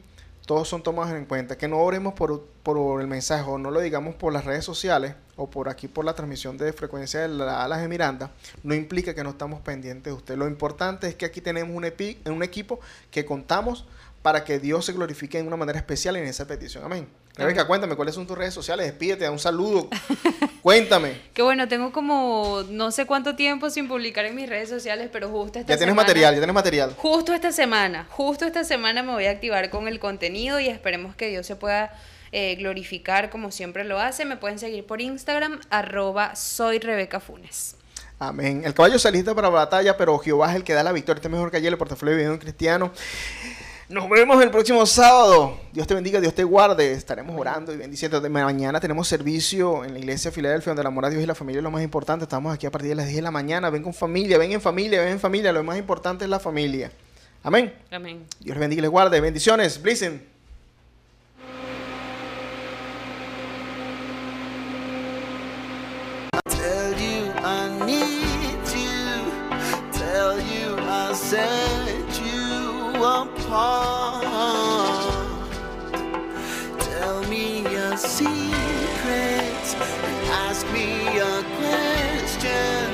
todos son tomados en cuenta. Que no oremos por, el mensaje o no lo digamos por las redes sociales o por aquí por la transmisión de frecuencia de la Alas de Miranda, no implica que no estamos pendientes de usted. Lo importante es que aquí tenemos un, epi- un equipo que contamos para que Dios se glorifique de una manera especial en esa petición. Amén. Rebeca, cuéntame, ¿cuáles son tus redes sociales? Despídete, da un saludo. Cuéntame. Que bueno, tengo como no sé cuánto tiempo sin publicar en mis redes sociales, pero justo esta Ya tienes semana- material, ya tienes material. Justo esta semana, justo esta semana me voy a activar con el contenido y esperemos que Dios se pueda eh, glorificar como siempre lo hace. Me pueden seguir por Instagram, arroba soy Rebeca Funes. Amén. El caballo se alista para la batalla, pero Jehová es el que da la victoria. Este es mejor que ayer, el portafolio de video cristiano. Nos vemos el próximo sábado. Dios te bendiga, Dios te guarde. Estaremos orando y bendiciendo. Mañana tenemos servicio en la iglesia de Filadelfia, donde el amor a Dios y la familia es lo más importante. Estamos aquí a partir de las 10 de la mañana. Ven con familia, ven en familia, ven en familia. Lo más importante es la familia. Amén. Amén. Dios les bendiga y les guarde. Bendiciones. Blessing. Tell you I need you. Tell you I set you apart. Tell me your secrets and ask me a question.